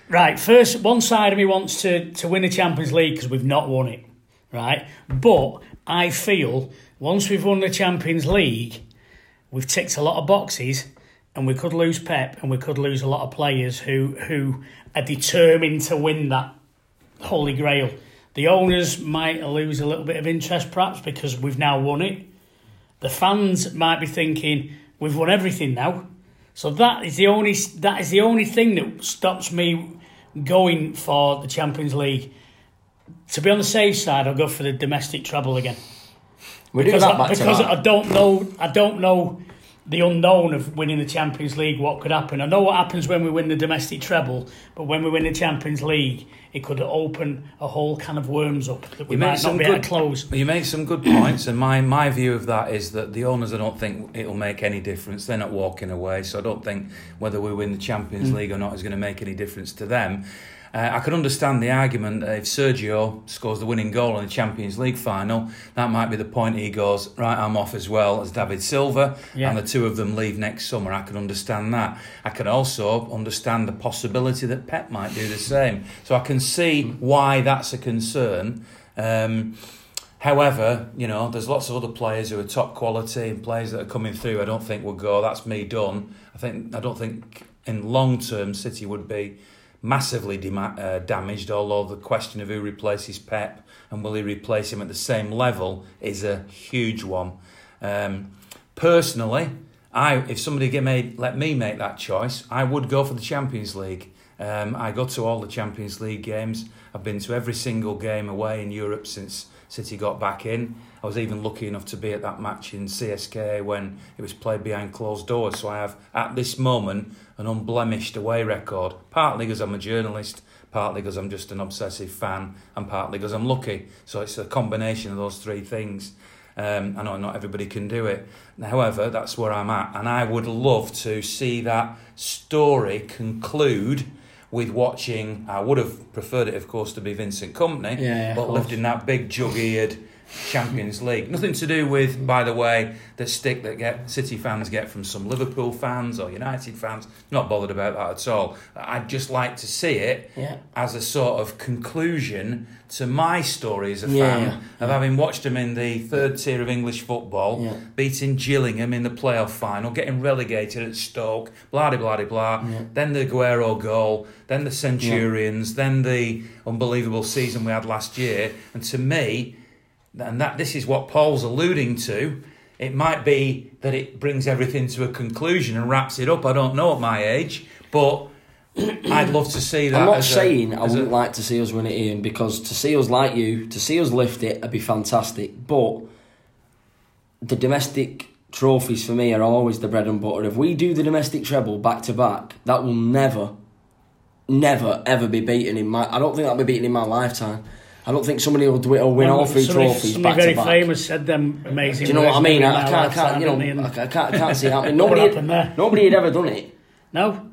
right first one side of me wants to to win the Champions League because we've not won it, right? But I feel once we've won the Champions League, we've ticked a lot of boxes and we could lose Pep and we could lose a lot of players who who are determined to win that holy grail. The owners might lose a little bit of interest perhaps because we've now won it. The fans might be thinking we've won everything now. So that is the only that is the only thing that stops me going for the Champions League. To be on the safe side, I'll go for the domestic treble again We do because, that I, because. I don't know I don't know the unknown of winning the Champions League what could happen. I know what happens when we win the domestic treble, but when we win the Champions League, it could open a whole can of worms up that we You might not be able good to close. You make some good points, and my, my view of that is that the owners, I don't think it'll make any difference. They're not walking away, so I don't think whether we win the Champions Mm. League or not is going to make any difference to them. Uh, I can understand the argument that if Sergio scores the winning goal in the Champions League final, that might be the point he goes, right, I'm off as well as David Silva, Yeah. and the two of them leave next summer. I can understand that. I can also understand the possibility that Pep might do the same. So I can see why that's a concern. Um, However, you know, there's lots of other players who are top quality and players that are coming through. I don't think will go. That's me done. I think I don't think in long term City would be massively uh, damaged. Although the question of who replaces Pep and will he replace him at the same level is a huge one. Um, personally, I if somebody get made let me make that choice, I would go for the Champions League. Um, I go to all the Champions League games. I've been to every single game away in Europe since City got back in. I was even lucky enough to be at that match in CSKA when it was played behind closed doors. So I have, at this moment, an unblemished away record. Partly because I'm a journalist, partly because I'm just an obsessive fan, and partly because I'm lucky. So it's a combination of those three things. Um, I know not everybody can do it. However, that's where I'm at, and I would love to see that story conclude with watching. I would have preferred it, of course, to be Vincent Kompany, Yeah, yeah, but lifting that big jug-eared Champions League. Nothing to do with, by the way, the stick that get City fans get from some Liverpool fans or United fans. Not bothered about that at all. I'd just like to see it Yeah. as a sort of conclusion to my story as a Yeah, fan of having watched them in the third tier of English football, Yeah. beating Gillingham in the playoff final, getting relegated at Stoke, blah de blah de blah. Then the Aguero goal, then the Centurions, then the unbelievable season we had last year. And to me, and that this is what Paul's alluding to. It might be that it brings everything to a conclusion and wraps it up. I don't know at my age, but I'd love to see that. I'm not saying I wouldn't like to see us win it, Ian, because to see us like you, to see us lift it, would be fantastic. But the domestic trophies for me are always the bread and butter. If we do the domestic treble back to back, that will never, never, ever be beaten in my. I don't think that'll be beaten in my lifetime. I don't think somebody will do it or win all three somebody, trophies somebody back very to back. famous said them amazing. Do you know what I mean? I, can't, I can't, you know. I can't, I can't see it happening. Nobody, had, nobody had ever done it No,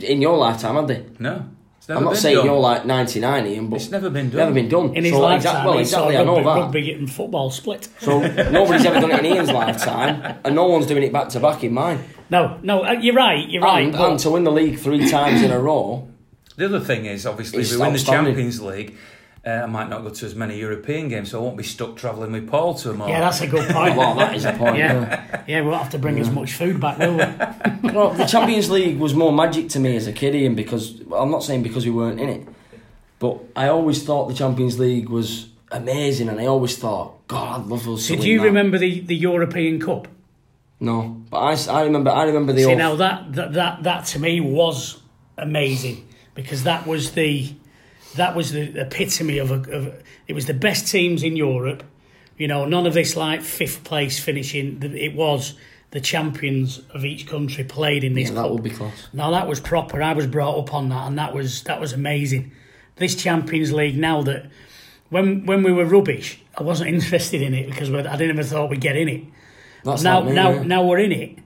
in your lifetime, had they? no. I'm not saying done. you're like 99, Ian, but It's never been done. never been done. in his so lifetime, exact- well, he exactly, saw I know rugby, that. rugby and football split. So nobody's ever done it in Ian's lifetime, and no one's doing it back to back in mine. No, no, uh, you're right. You're right. And, but- and to win the league three times in a row, The other thing is, obviously, if we win the. Champions League, uh, I might not go to as many European games, so I won't be stuck travelling with Paul to them yeah, that's a good point. well, that is a point. yeah, yeah, we won't have to bring as much food back, will we? Well, the Champions League was more magic to me as a kid, Ian, because well, I'm not saying because we weren't in it, but I always thought the Champions League was amazing, and I always thought, God, I'd love us to Did you that." remember the, the European Cup? No, but I, I remember. I remember the. See, old- now that, that that that to me was amazing because that was the that was the epitome of a of it was the best teams in Europe. You know, none of this like fifth place finishing. It was the champions of each country played in this yeah, that would be close. Now that was proper. I was brought up on that, and that was that was amazing. This Champions League now that when when we were rubbish, I wasn't interested in it because I didn't ever thought we'd get in it. That's now me, now yeah. now we're in it.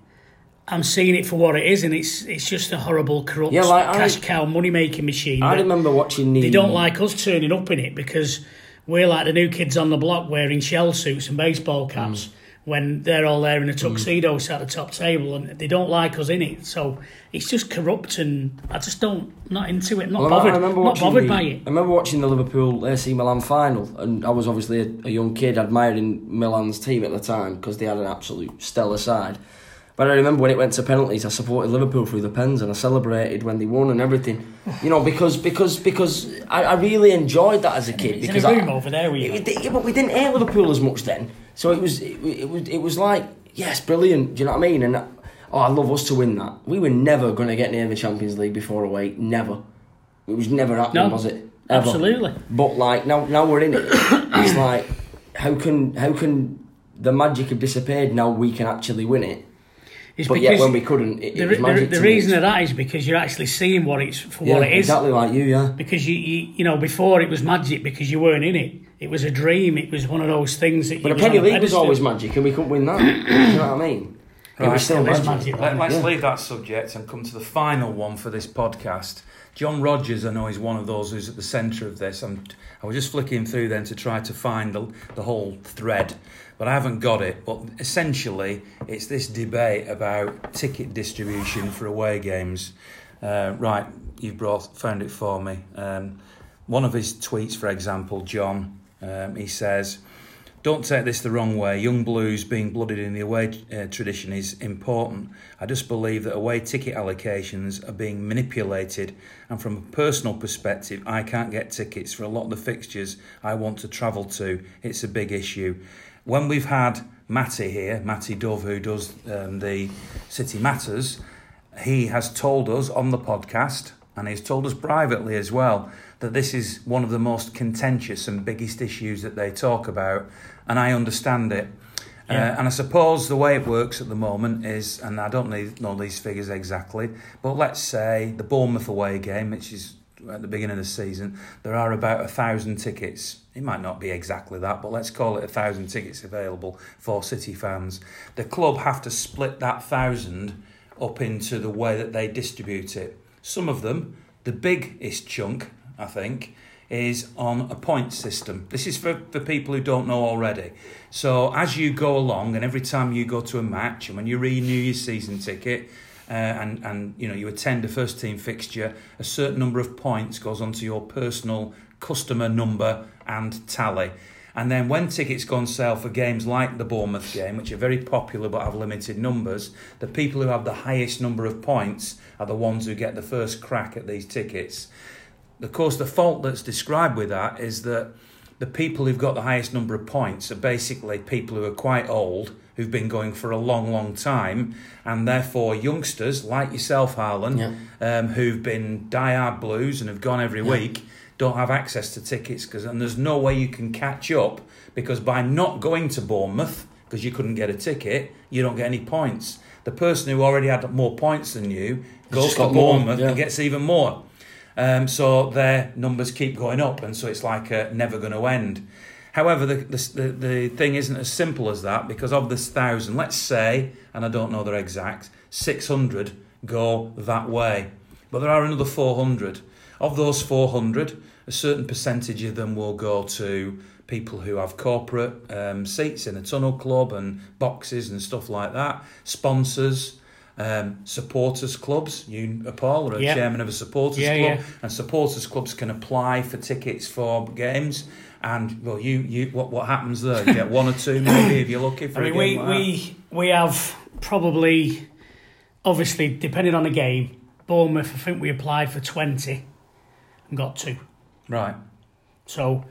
I'm seeing it for what it is, and it's it's just a horrible, corrupt Yeah, like, I- cash cow money making machine. I remember watching the. they don't like us turning up in it because we're like the new kids on the block wearing shell suits and baseball caps Mm. when they're all there in a tuxedo sat at the top table and they don't like us in it. So it's just corrupt and I just don't not into it. Not Well, I- bothered. I remember not watching bothered the, by it. I remember watching the Liverpool AC Milan final, and I was obviously a, a young kid admiring Milan's team at the time because they had an absolute stellar side. But I remember when it went to penalties, I supported Liverpool through the pens, and I celebrated when they won and everything. You know, because because because I, I really enjoyed that as a kid. It's in because a I- room over there. We it, it- yeah, but we didn't hate Liverpool as much then, so it was it, it was it was like yes, brilliant. Do you know what I mean? And oh, I love us to win that. We were never going to get near the Champions League before away. Never. It was never happening, No, was it? Ever. absolutely. But like now, now we're in it. it's like how can how can the magic have disappeared? Now we can actually win it. It's But yet when we couldn't, it, the, it was the- magic. the to me. reason of that is because you're actually seeing what it's for yeah, what it is. exactly like you, yeah. Because you, you you know before it was magic because you weren't in it. It was a dream. It was one of those things that. But you the Premier League was always magic, and we couldn't win that. You know what I mean? it Right, was still There is magic. magic. Let, let's Yeah. leave that subject and come to the final one for this podcast. John Rogers, I know, is one of those who's at the centre of this. I'm, I was just flicking through then to try to find the, the whole thread, but I haven't got it. But essentially, it's this debate about ticket distribution for away games. Uh, right, you've brought, found it for me. Um, one of his tweets, for example, John, um, he says, don't take this the wrong way. Young Blues being blooded in the away uh, tradition is important. I just believe that away ticket allocations are being manipulated, and from a personal perspective, I can't get tickets for a lot of the fixtures I want to travel to. It's a big issue. When we've had Matty here, Matty Dove, who does um, the City Matters, he has told us on the podcast, and he's told us privately as well, that this is one of the most contentious and biggest issues that they talk about, and I understand it. Yeah. Uh, and I suppose the way it works at the moment is, and I don't need, know these figures exactly, but let's say the Bournemouth away game, which is at the beginning of the season, there are about a thousand tickets. It might not be exactly that, but let's call it a thousand tickets available for City fans. The club have to split that thousand up into the way that they distribute it. Some of them, the biggest chunk, I think, is on a point system. This is for, for people who don't know already. So as you go along, and every time you go to a match, and when you renew your season ticket, uh, and and you know you attend a first team fixture, a certain number of points goes onto your personal customer number and tally. And then when tickets go on sale for games like the Bournemouth game, which are very popular but have limited numbers, the people who have the highest number of points are the ones who get the first crack at these tickets. Of course, the fault that's described with that is that the people who've got the highest number of points are basically people who are quite old, who've been going for a long, long time, and therefore youngsters like yourself, Harlan, Yeah. um, who've been die-hard blues and have gone every Yeah. week, don't have access to tickets because and there's no way you can catch up because by not going to Bournemouth because you couldn't get a ticket, you don't get any points. The person who already had more points than you goes to more, Bournemouth yeah. and gets even more. Um, so their numbers keep going up, and so it's like uh, never going to end. However, the, the the thing isn't as simple as that because of this thousand, let's say, and I don't know their exact, six hundred go that way, but there are another four hundred. Of those four hundred, a certain percentage of them will go to people who have corporate um, seats in a tunnel club and boxes and stuff like that, sponsors. Um, supporters clubs. You, Paul, are a Yeah. chairman of a supporters Yeah, club, yeah. and supporters clubs can apply for tickets for games. And well, you, you, what, what happens there? You get one or two, maybe, if you're lucky for I mean, we, like that. we we have probably, obviously, depending on the game, Bournemouth. I think we applied for twenty got two. Right. So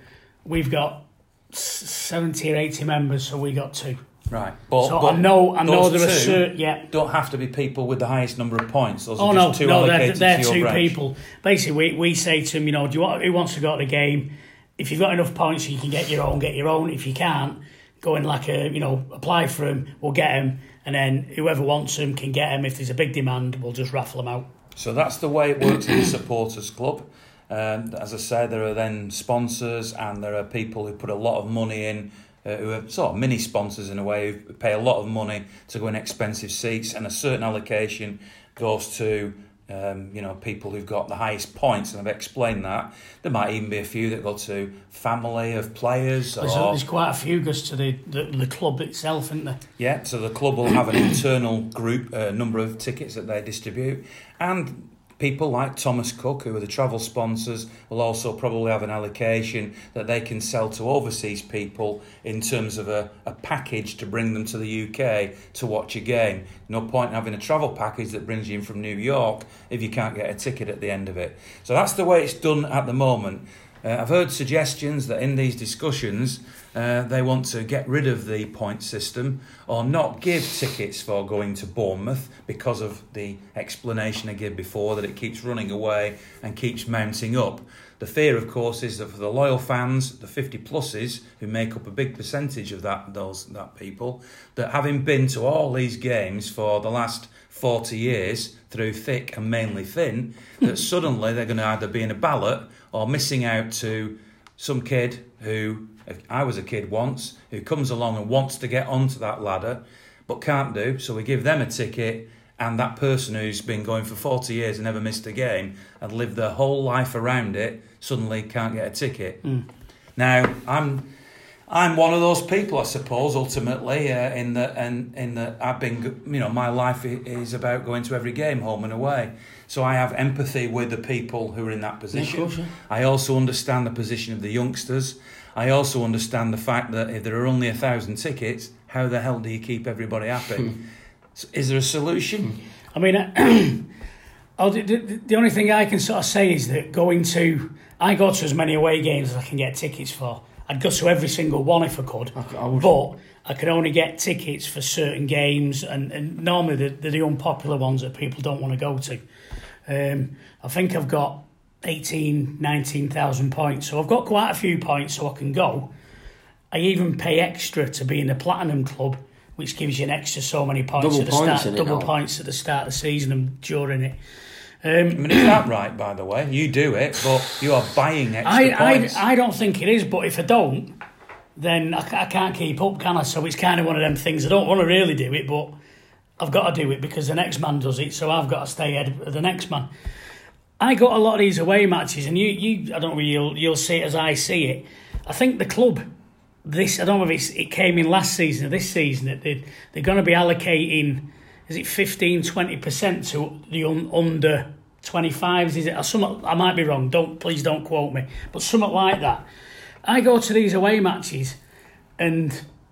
we've got seventy or eighty members, so we got two. Right. But, so but I know, I know there are certain. Yeah. don't have to be people with the highest number of points. Those Oh are no, just two no, they're, they're two branch. people. Basically, we, we say to them, you know, do you want who wants to go to the game? If you've got enough points, you can get your own. Get your own. If you can't, go in like a you know apply for them. We'll get them, and then whoever wants them can get them. If there's a big demand, we'll just raffle them out. So that's the way it works in the supporters club. Um, as I say, there are then sponsors and there are people who put a lot of money in, uh, who are sort of mini sponsors in a way, who pay a lot of money to go in expensive seats, and a certain allocation goes to. Um, you know, people who've got the highest points, and I've explained that. There might even be a few that go to family of players, There's, or there's quite a few goes to the, the, the club itself, isn't there? yeah, so the club will have an internal group uh, number of tickets that they distribute, and people like Thomas Cook, who are the travel sponsors, will also probably have an allocation that they can sell to overseas people in terms of a, a package to bring them to the UK to watch a game. No point in having a travel package that brings you in from New York if you can't get a ticket at the end of it. So that's the way it's done at the moment. Uh, I've heard suggestions that in these discussions uh, they want to get rid of the point system or not give tickets for going to Bournemouth because of the explanation I gave before that it keeps running away and keeps mounting up. The fear, of course, is that for the loyal fans, the 50 pluses, who make up a big percentage of that those that people, that having been to all these games for the last 40 years through thick and mainly thin, that suddenly they're going to either be in a ballot or missing out to some kid who, I was a kid once, who comes along and wants to get onto that ladder but can't do. So we give them a ticket, and that person who's been going for 40 years and never missed a game and lived their whole life around it suddenly can't get a ticket. Hmm. Now, I'm. I'm one of those people, I suppose. Ultimately, uh, in that, and in that, I've been, you know, my life is about going to every game, home and away. So I have empathy with the people who are in that position. course, yeah. I also understand the position of the youngsters. I also understand the fact that if there are only a thousand tickets, how the hell do you keep everybody happy? Hmm. So is there a solution? Hmm. I mean, uh, oh, the, the, the only thing I can sort of say is that going to, I go to as many away games as I can get tickets for. I'd go to every single one if I could, I- I but I can only get tickets for certain games, and, and normally they're, they're the unpopular ones that people don't want to go to. Um, I think I've got 18, 19,000 points, so I've got quite a few points so I can go. I even pay extra to be in the Platinum Club, which gives you an extra so many points Double at the points start, double now. points at the start of the season and during it. I Um, mean, is that right, by the way? You do it, but you are buying extra I, I, points. I don't think it is, but if I don't, then I, I can't keep up, can I? So it's kind of one of them things. I don't want to really do it, but I've got to do it because the next man does it, so I've got to stay ahead of the next man. I got a lot of these away matches, and you, you I don't know you'll, you'll see it as I see it. I think the club, this, I don't know if it's, it came in last season or this season, that they, they're going to be allocating, is it 15, 20% to the un, under 25s, is it? Or I might be wrong, don't please don't quote me, but something like that. I go to these away matches, and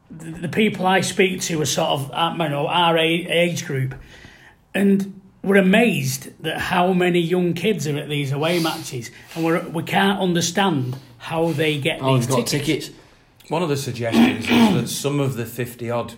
the, the people I speak to are sort of, uh, I don't know, our age group, and we're amazed that how many young kids are at these away matches, and we're, we can't understand how they get Oh, these got tickets. tickets. One of the suggestions is that some of the 50 odd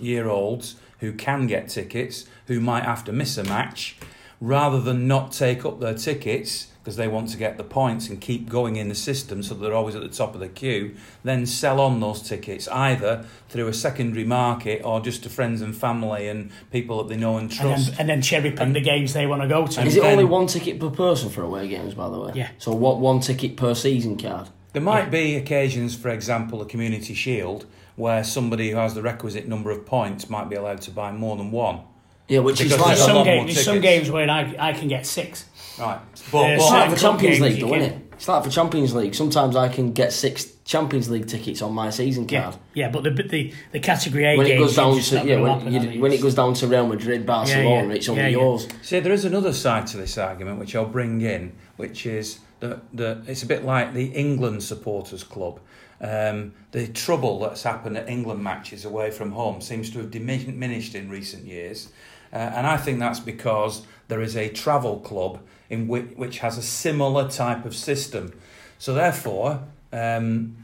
year olds who can get tickets, who might have to miss a match, rather than not take up their tickets because they want to get the points and keep going in the system so they're always at the top of the queue, then sell on those tickets either through a secondary market or just to friends and family and people that they know and And trust. then, and then cherry pick the games they want to go to. Is it then- only one ticket per person for away games, by the way? Yeah. So what? One ticket per season card. There might be occasions, for example, a community shield, where somebody who has the requisite number of points might be allowed to buy more than one. Yeah, which Because is like there's There's some, lot game, there's some games where I, I can get six. Right. Yeah, But, It's but like Certain for Champions League, you though, can- isn't it? It's like for Champions League. Sometimes I can get six Champions League tickets on my season card. yeah, but the the, the category A When it goes down to yeah, when, you, when it goes down to Real Madrid, Barcelona, yeah. it's only Yeah, yeah. yours. see, there is another side to this argument which I'll bring in, which is that the, it's a bit like the England supporters club. Um, the trouble that's happened at England matches away from home seems to have diminished in recent years, uh, and I think that's because there is a travel club in which, which has a similar type of system. So therefore, um,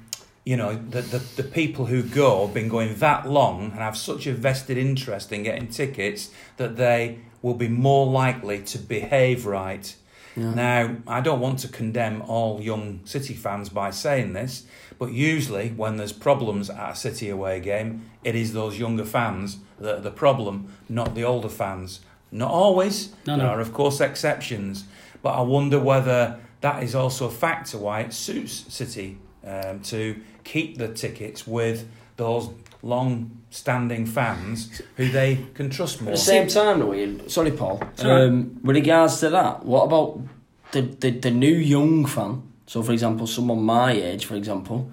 you know, the, the, the people who go have been going that long and have such a vested interest in getting tickets that they will be more likely to behave right. Now, I don't want to condemn all young City fans by saying this, but usually when there's problems at a City away game, it is those younger fans that are the problem, not the older fans. Not always. No, there no. are, of course, exceptions, but I wonder whether that is also a factor why it suits City um, to keep the tickets with those long-standing fans who they can trust more. At the same time, though, Ian, sorry, Paul. alright. Um, with regards to that, what about the, the the new young fan? So, for example, someone my age, for example,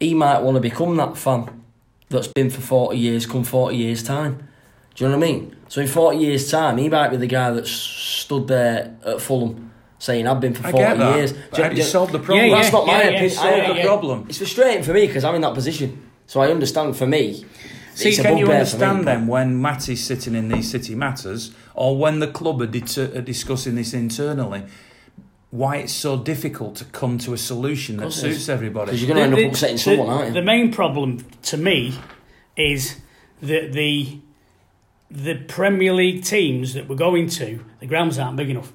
he might want to become that fan that's been for forty years. Come forty years time, do you know what I mean? So, in forty years time, he might be the guy that stood there at Fulham saying, "I've been for I forty get that. years." but Do you- how do you solve the problem? Yeah, yeah, That's not my yeah, opinion. yeah, I yeah, the problem. It's frustrating for me because I'm in that position. So I understand. For me, See, it's a can you bugbear me, understand but- then when Matt is sitting in these city matters, or when the club are, deter- are discussing this internally, why it's so difficult to come to a solution that Course it is. suits everybody? Because you're going to end up upsetting someone, the, aren't you? the main problem to me is that the the Premier League teams that we're going to, the grounds aren't big enough.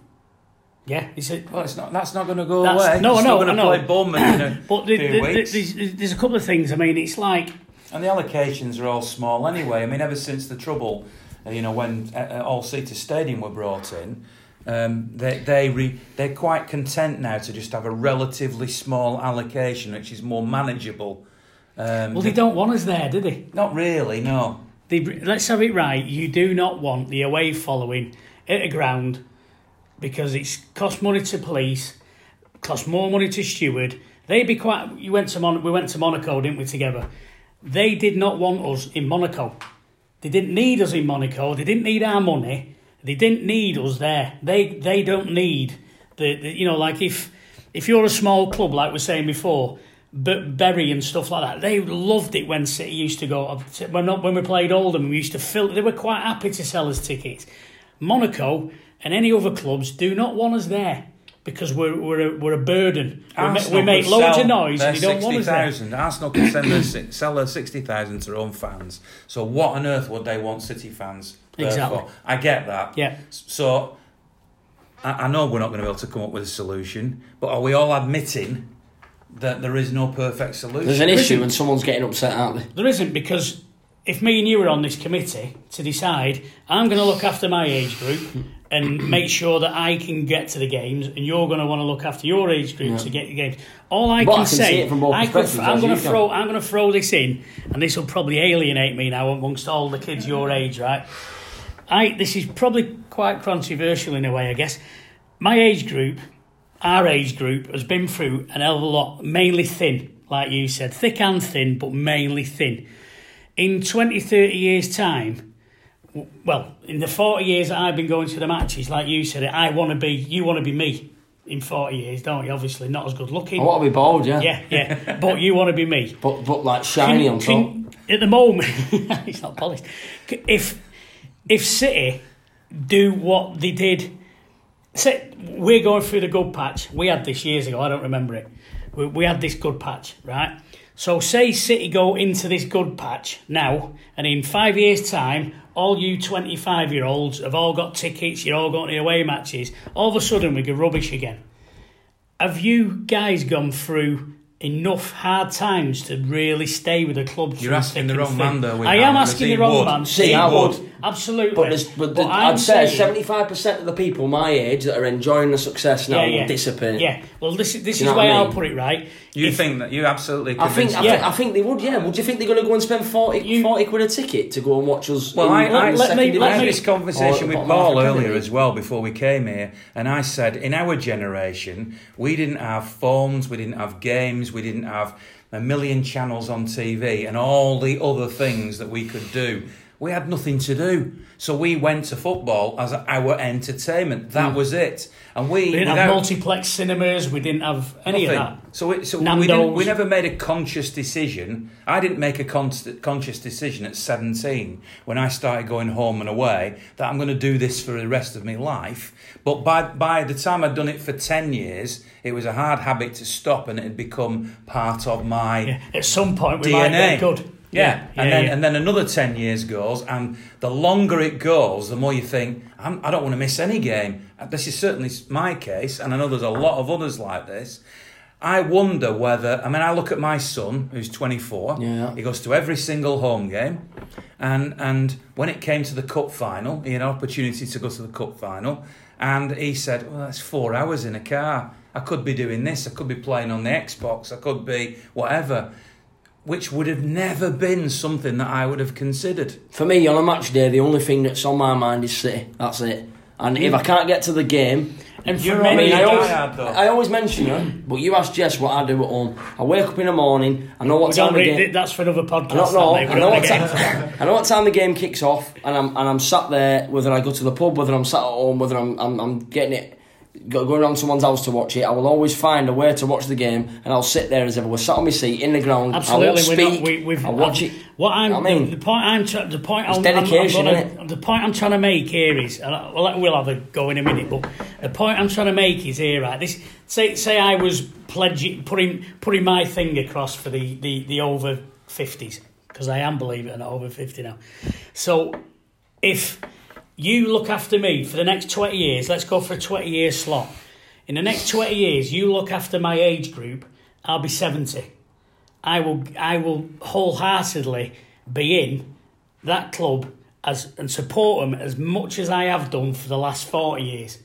Yeah, it's a, Well, it's not. That's not going to go That's- away. no, It's no, not going I to play Bournemouth in a but the, few the, the, weeks. there's, there's a couple of things. I mean, it's like And the allocations are all small anyway. I mean, ever since the trouble, uh, you know, when uh, uh, All Seater Stadium were brought in, um, they they re, they're quite content now to just have a relatively small allocation, which is more manageable. Um, well, they don't want us there, do they? not really, no. They, let's have it right. You do not want the away following at a ground because it's cost money to police, cost more money to steward. They'd be quite. You went to Mon- we went to Monaco, didn't we? Together. They did not want us in Monaco. They didn't need us in Monaco. They didn't need our money. They didn't need us there. They they don't need the, the you know like if if you're a small club like we're saying before, but Bury and stuff like that, they loved it when City used to go. When not when we played Oldham, we used to fill. They were quite happy to sell us tickets. Monaco and any other clubs do not want us there because we're we're a, we're a burden. We, Arsenal we make loads sell of noise and they don't want us there. Arsenal can send their, sell their 60,000 to their own fans. So what on earth would they want City fans Exactly. for? I get that. Yeah. So I, I know we're not going to be able to come up with a solution, but are we all admitting that there is no perfect solution? There's an Listen- issue and someone's getting upset, aren't they? There isn't because if me and you were on this committee to decide, I'm going to look after my age group, and make sure that I can get to the games, and you're going to want to look after your age group Yeah. to get the games. All I can, I can say, see it from I I'm going to throw, I'm going to throw this in, and this will probably alienate me now amongst all the kids your age, right? I this is probably quite controversial in a way, I guess. My age group, our age group, has been through an hell of a lot, mainly thin, like you said, thick and thin, but mainly thin. In 20, 30 years' time, well, in the 40 years that I've been going to the matches, like you said, I want to be, you want to be me in 40 years, don't you? Obviously, not as good looking. I want to be bold, yeah. Yeah, yeah, but you want to be me. But but like shiny on top. Can- at the moment, it's not polished. If if City do what they did, say we're going through the good patch. We had this years ago. I don't remember it. We, we had this good patch, right? So say City go into this good patch now, and in five years' time, all you twenty-five-year-olds have all got tickets. You're all going to away matches. All of a sudden, we go rubbish again. Have you guys gone through enough hard times to really stay with the club? You're asking the wrong man, though, I am asking the wrong would. man. See, I would. Would. Absolutely. But, there's, but, the, I'm I'd say saying- seventy five percent of the people my age that are enjoying the success now yeah, yeah. will dissipate. Yeah. Well, this, this Do is you know the way I I'll put it, right? You If- think that you absolutely I think, convinced I, me. think I think they would. Yeah. Would you think they're going to go and spend 40, You- 40 quid a ticket to go and watch us? Well, in, I, in I, the let me- I had me- this conversation with Paul earlier as well before we came here, and I said in our generation we didn't have phones, we didn't have games, we didn't have a million channels on TV, and all the other things that we could do. We had nothing to do, so we went to football as our entertainment. That hmm. was it, and we we didn't have multiplex cinemas. We didn't have any Nothing. of that. So, it, so we, we never made a conscious decision. I didn't make a con- conscious decision at 17 when I started going home and away that I'm going to do this for the rest of my life. But by, by the time I'd done it for 10 years, it was a hard habit to stop and it had become part of my Yeah. At some point, we DNA. might get good. Yeah, and then yeah. and then another ten years goes, and the longer it goes, the more you think I'm, I don't want to miss any game. Uh, This is certainly my case, and I know there's a lot of others like this. I wonder whether I mean I look at my son who's 24. Yeah. He goes to every single home game, and and when it came to the cup final, he had an opportunity to go to the cup final, and he said, "Well, that's four hours in a car. I could be doing this. I could be playing on the Xbox. I could be whatever." Which would have never been something that I would have considered. For me, on a match day, the only thing that's on my mind is City. That's it. And if I can't get to the game, And for You're I mean, I always. I always mention it, but you ask Jess what I do at home. I wake up in the morning, I know what we time don't the game. it, that's for another podcast. I don't know. I know, what gonna get into time, I know what time the game kicks off, and I'm and I'm sat there. Whether I go to the pub, whether I'm sat at home, whether I'm I'm, I'm getting it, go- going around someone's house to watch it. I will always find a way to watch the game, and I'll sit there as if I was sat on my seat in the ground. Absolutely, I won't we're speak. not. We, we've. I watch I've- it. What I'm, I mean, the, point I'm, try, the point it's I'm, dedication, I'm, I'm gonna, the point I'm trying to make here is, well, we'll have a go in a minute, but the point I'm trying to make is here, right? This, say, say I was pledging, putting, putting my thing across for the, the, the over fifties because I am, believe it or not, over fifty now. So, if you look after me for the next 20 years, let's go for a 20 year slot. In the next 20 years, you look after my age group, I'll be 70. I will I will wholeheartedly be in that club as and support them as much as I have done for the last 40 years.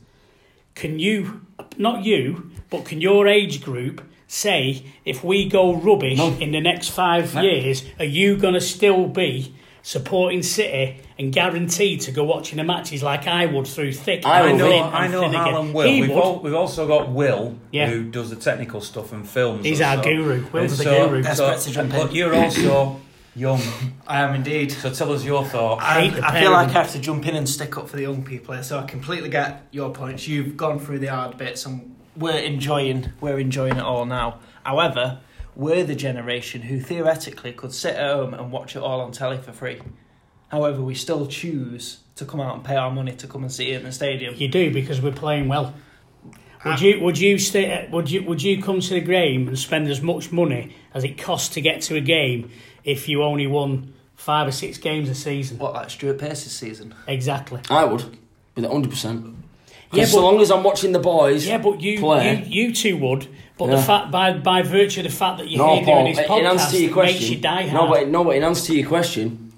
Can you not you, but can your age group say if we go rubbish No. in the next 5 No. years, are you going to still be supporting City and guaranteed to go watching the matches like I would through thick I I and know, thin I know thin again? Alan Will. He We've, would. all, we've also got Will, Yeah. who does the technical stuff and films. He's our stuff. guru. Will's And the so- guru. so- to jump in. But you're also young, I am indeed. so tell us your thoughts. I I, the I pair feel like. I have to jump in and stick up for the young people here, so I completely get your points. You've gone through the hard bits, and we're enjoying we're enjoying it all now. However, we're the generation who theoretically could sit at home and watch it all on telly for free. However, we still choose to come out and pay our money to come and see it in the stadium. You do because we're playing well. Would Ah. you would you stay would you would you come to the game and spend as much money as it costs to get to a game if you only won five or six games a season? What like Stuart Pearce's season? Exactly. I would, with hundred percent. Yeah, so long as I'm watching the boys. Yeah, but you play. you, you two would. But the fact by by virtue of the fact that you're no, here Paul. doing this In answer podcast to your it makes you die hard. no, hard. but no, but in answer to your question,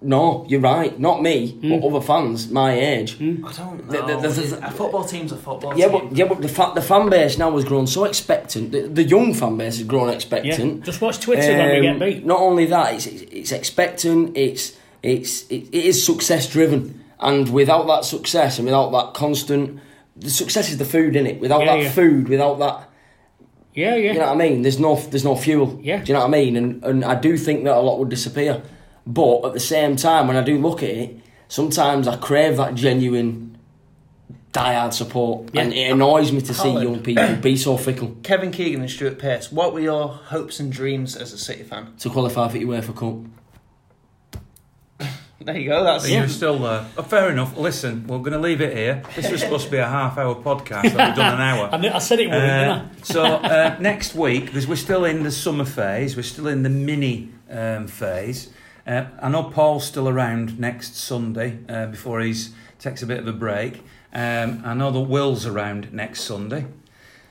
no, you're right. Not me, Hmm. but other fans my age. I don't The- know. the- the- a football team's a football Yeah, team. but yeah, but the fa- the fan base now has grown so expectant. The, the young fan base has grown Yeah. expectant. Just watch Twitter when we get Um, beat. Not only that, it's, it's, it's expectant. It's it's it, it is success driven, and without that success and without that constant, the success is the food in it. Without Yeah, that yeah. food, without that, Yeah, yeah. you know what I mean. There's no there's no fuel. Yeah. Do you know what I mean? And and I do think that a lot would disappear, but at the same time, when I do look at it, sometimes I crave that genuine. Diehard support, Yeah. and it annoys me to see young people be so fickle. Kevin Keegan and Stuart Pearce, what were your hopes and dreams as a City fan? To qualify for UEFA Cup, There you go. That's Are you're still there? Oh, fair enough. Listen, we're going to leave it here. This was supposed to be a half-hour podcast. We've done an hour. I, kn- I said it wouldn't, Uh, so uh, next week, because we're still in the summer phase, we're still in the mini um, phase. Uh, I know Paul's still around next Sunday uh, before he takes a bit of a break. Um, I know that Will's around next Sunday.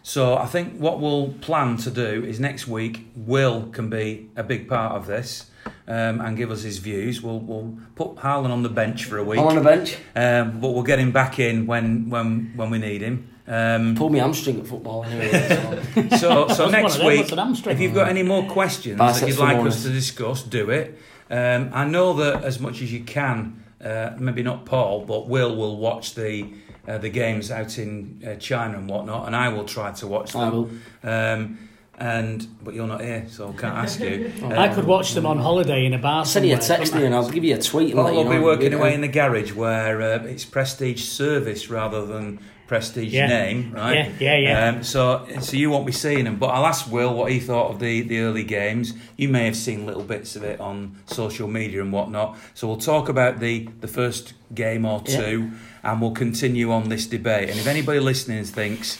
So I think what we'll plan to do is next week, Will can be a big part of this um, and give us his views. We'll, we'll put Harlan on the bench for a week, I'm on the bench. um, but we'll get him back in when when when we need him. Um, Pulled me hamstring at football anyway. So. so, so next week, what's an hamstring? if you've got any more questions Biceps that you'd like us to discuss, do it. Um, I know that as much as you can, uh, maybe not Paul, but Will will watch the uh, the games out in uh, China and whatnot, and I will try to watch them. I will. Um, and but you're not here, so I can't ask you. I could watch them on holiday in a bar. Send you a somewhere, text couldn't me and I'll give you a tweet and Paul let you will know. be working away in the garage where uh, it's Prestige Service rather than Prestige Yeah. Name, right? Yeah, yeah, yeah. Um, so, so you won't be seeing him, but I'll ask Will what he thought of the, the early games. You may have seen little bits of it on social media and whatnot. So we'll talk about the, the first game or Yeah. two, and we'll continue on this debate. And if anybody listening thinks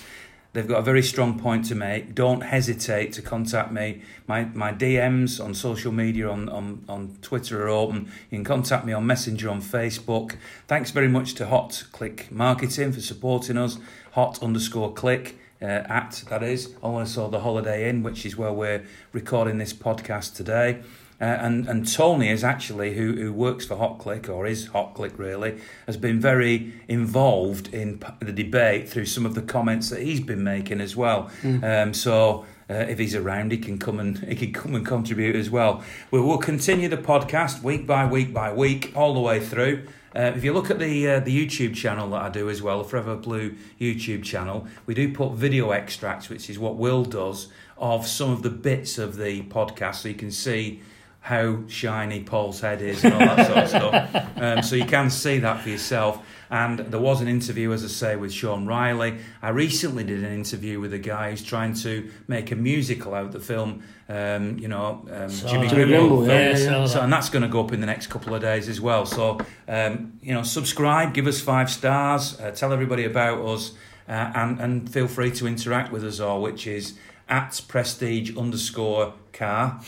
they've got a very strong point to make, don't hesitate to contact me. My my DMs on social media on, on, on Twitter are open. You can contact me on Messenger on Facebook. Thanks very much to Hot Click Marketing for supporting us. Hot underscore click. Uh, at that is also the Holiday Inn, which is where we're recording this podcast today. Uh, and and Tony is actually who who works for HotClick or is HotClick really has been very involved in the debate through some of the comments that he's been making as well. Um, so. Uh, if he's around, he can come and he can come and contribute as well. We will continue the podcast week by week by week, all the way through. Uh, if you look at the uh, the YouTube channel that I do as well, the Forever Blue YouTube channel, we do put video extracts, which is what Will does, of some of the bits of the podcast, so you can see how shiny Paul's head is and all that sort of stuff. Um, so you can see that for yourself. And there was an interview, as I say, with Sean Riley. I recently did an interview with a guy who's trying to make a musical out of the film, um, you know, um, So- Jimmy Jimmy Grimble. Grimble, yeah, yeah, so So, that- and that's going to go up in the next couple of days as well. So, um, you know, subscribe, give us five stars, uh, tell everybody about us, uh, and and feel free to interact with us all, which is at prestige underscore car,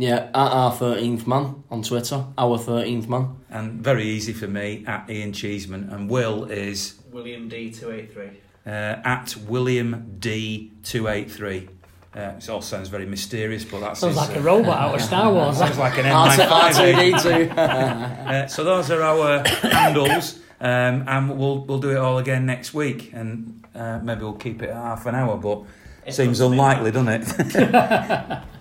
Yeah, at our 13th man on Twitter, our 13th man. and very easy for me at Ian Cheeseman, and Will is William D two eight three. uh, at William D two eight three. Uh, it all sounds very mysterious, but that's Sounds his, like a uh, robot out of Star Wars. Sounds like an R2- M95. agent. R2D2. Uh, so those are our handles, um, and we'll we'll do it all again next week, and uh, maybe we'll keep it at half an hour, but it seems unlikely, doesn't it?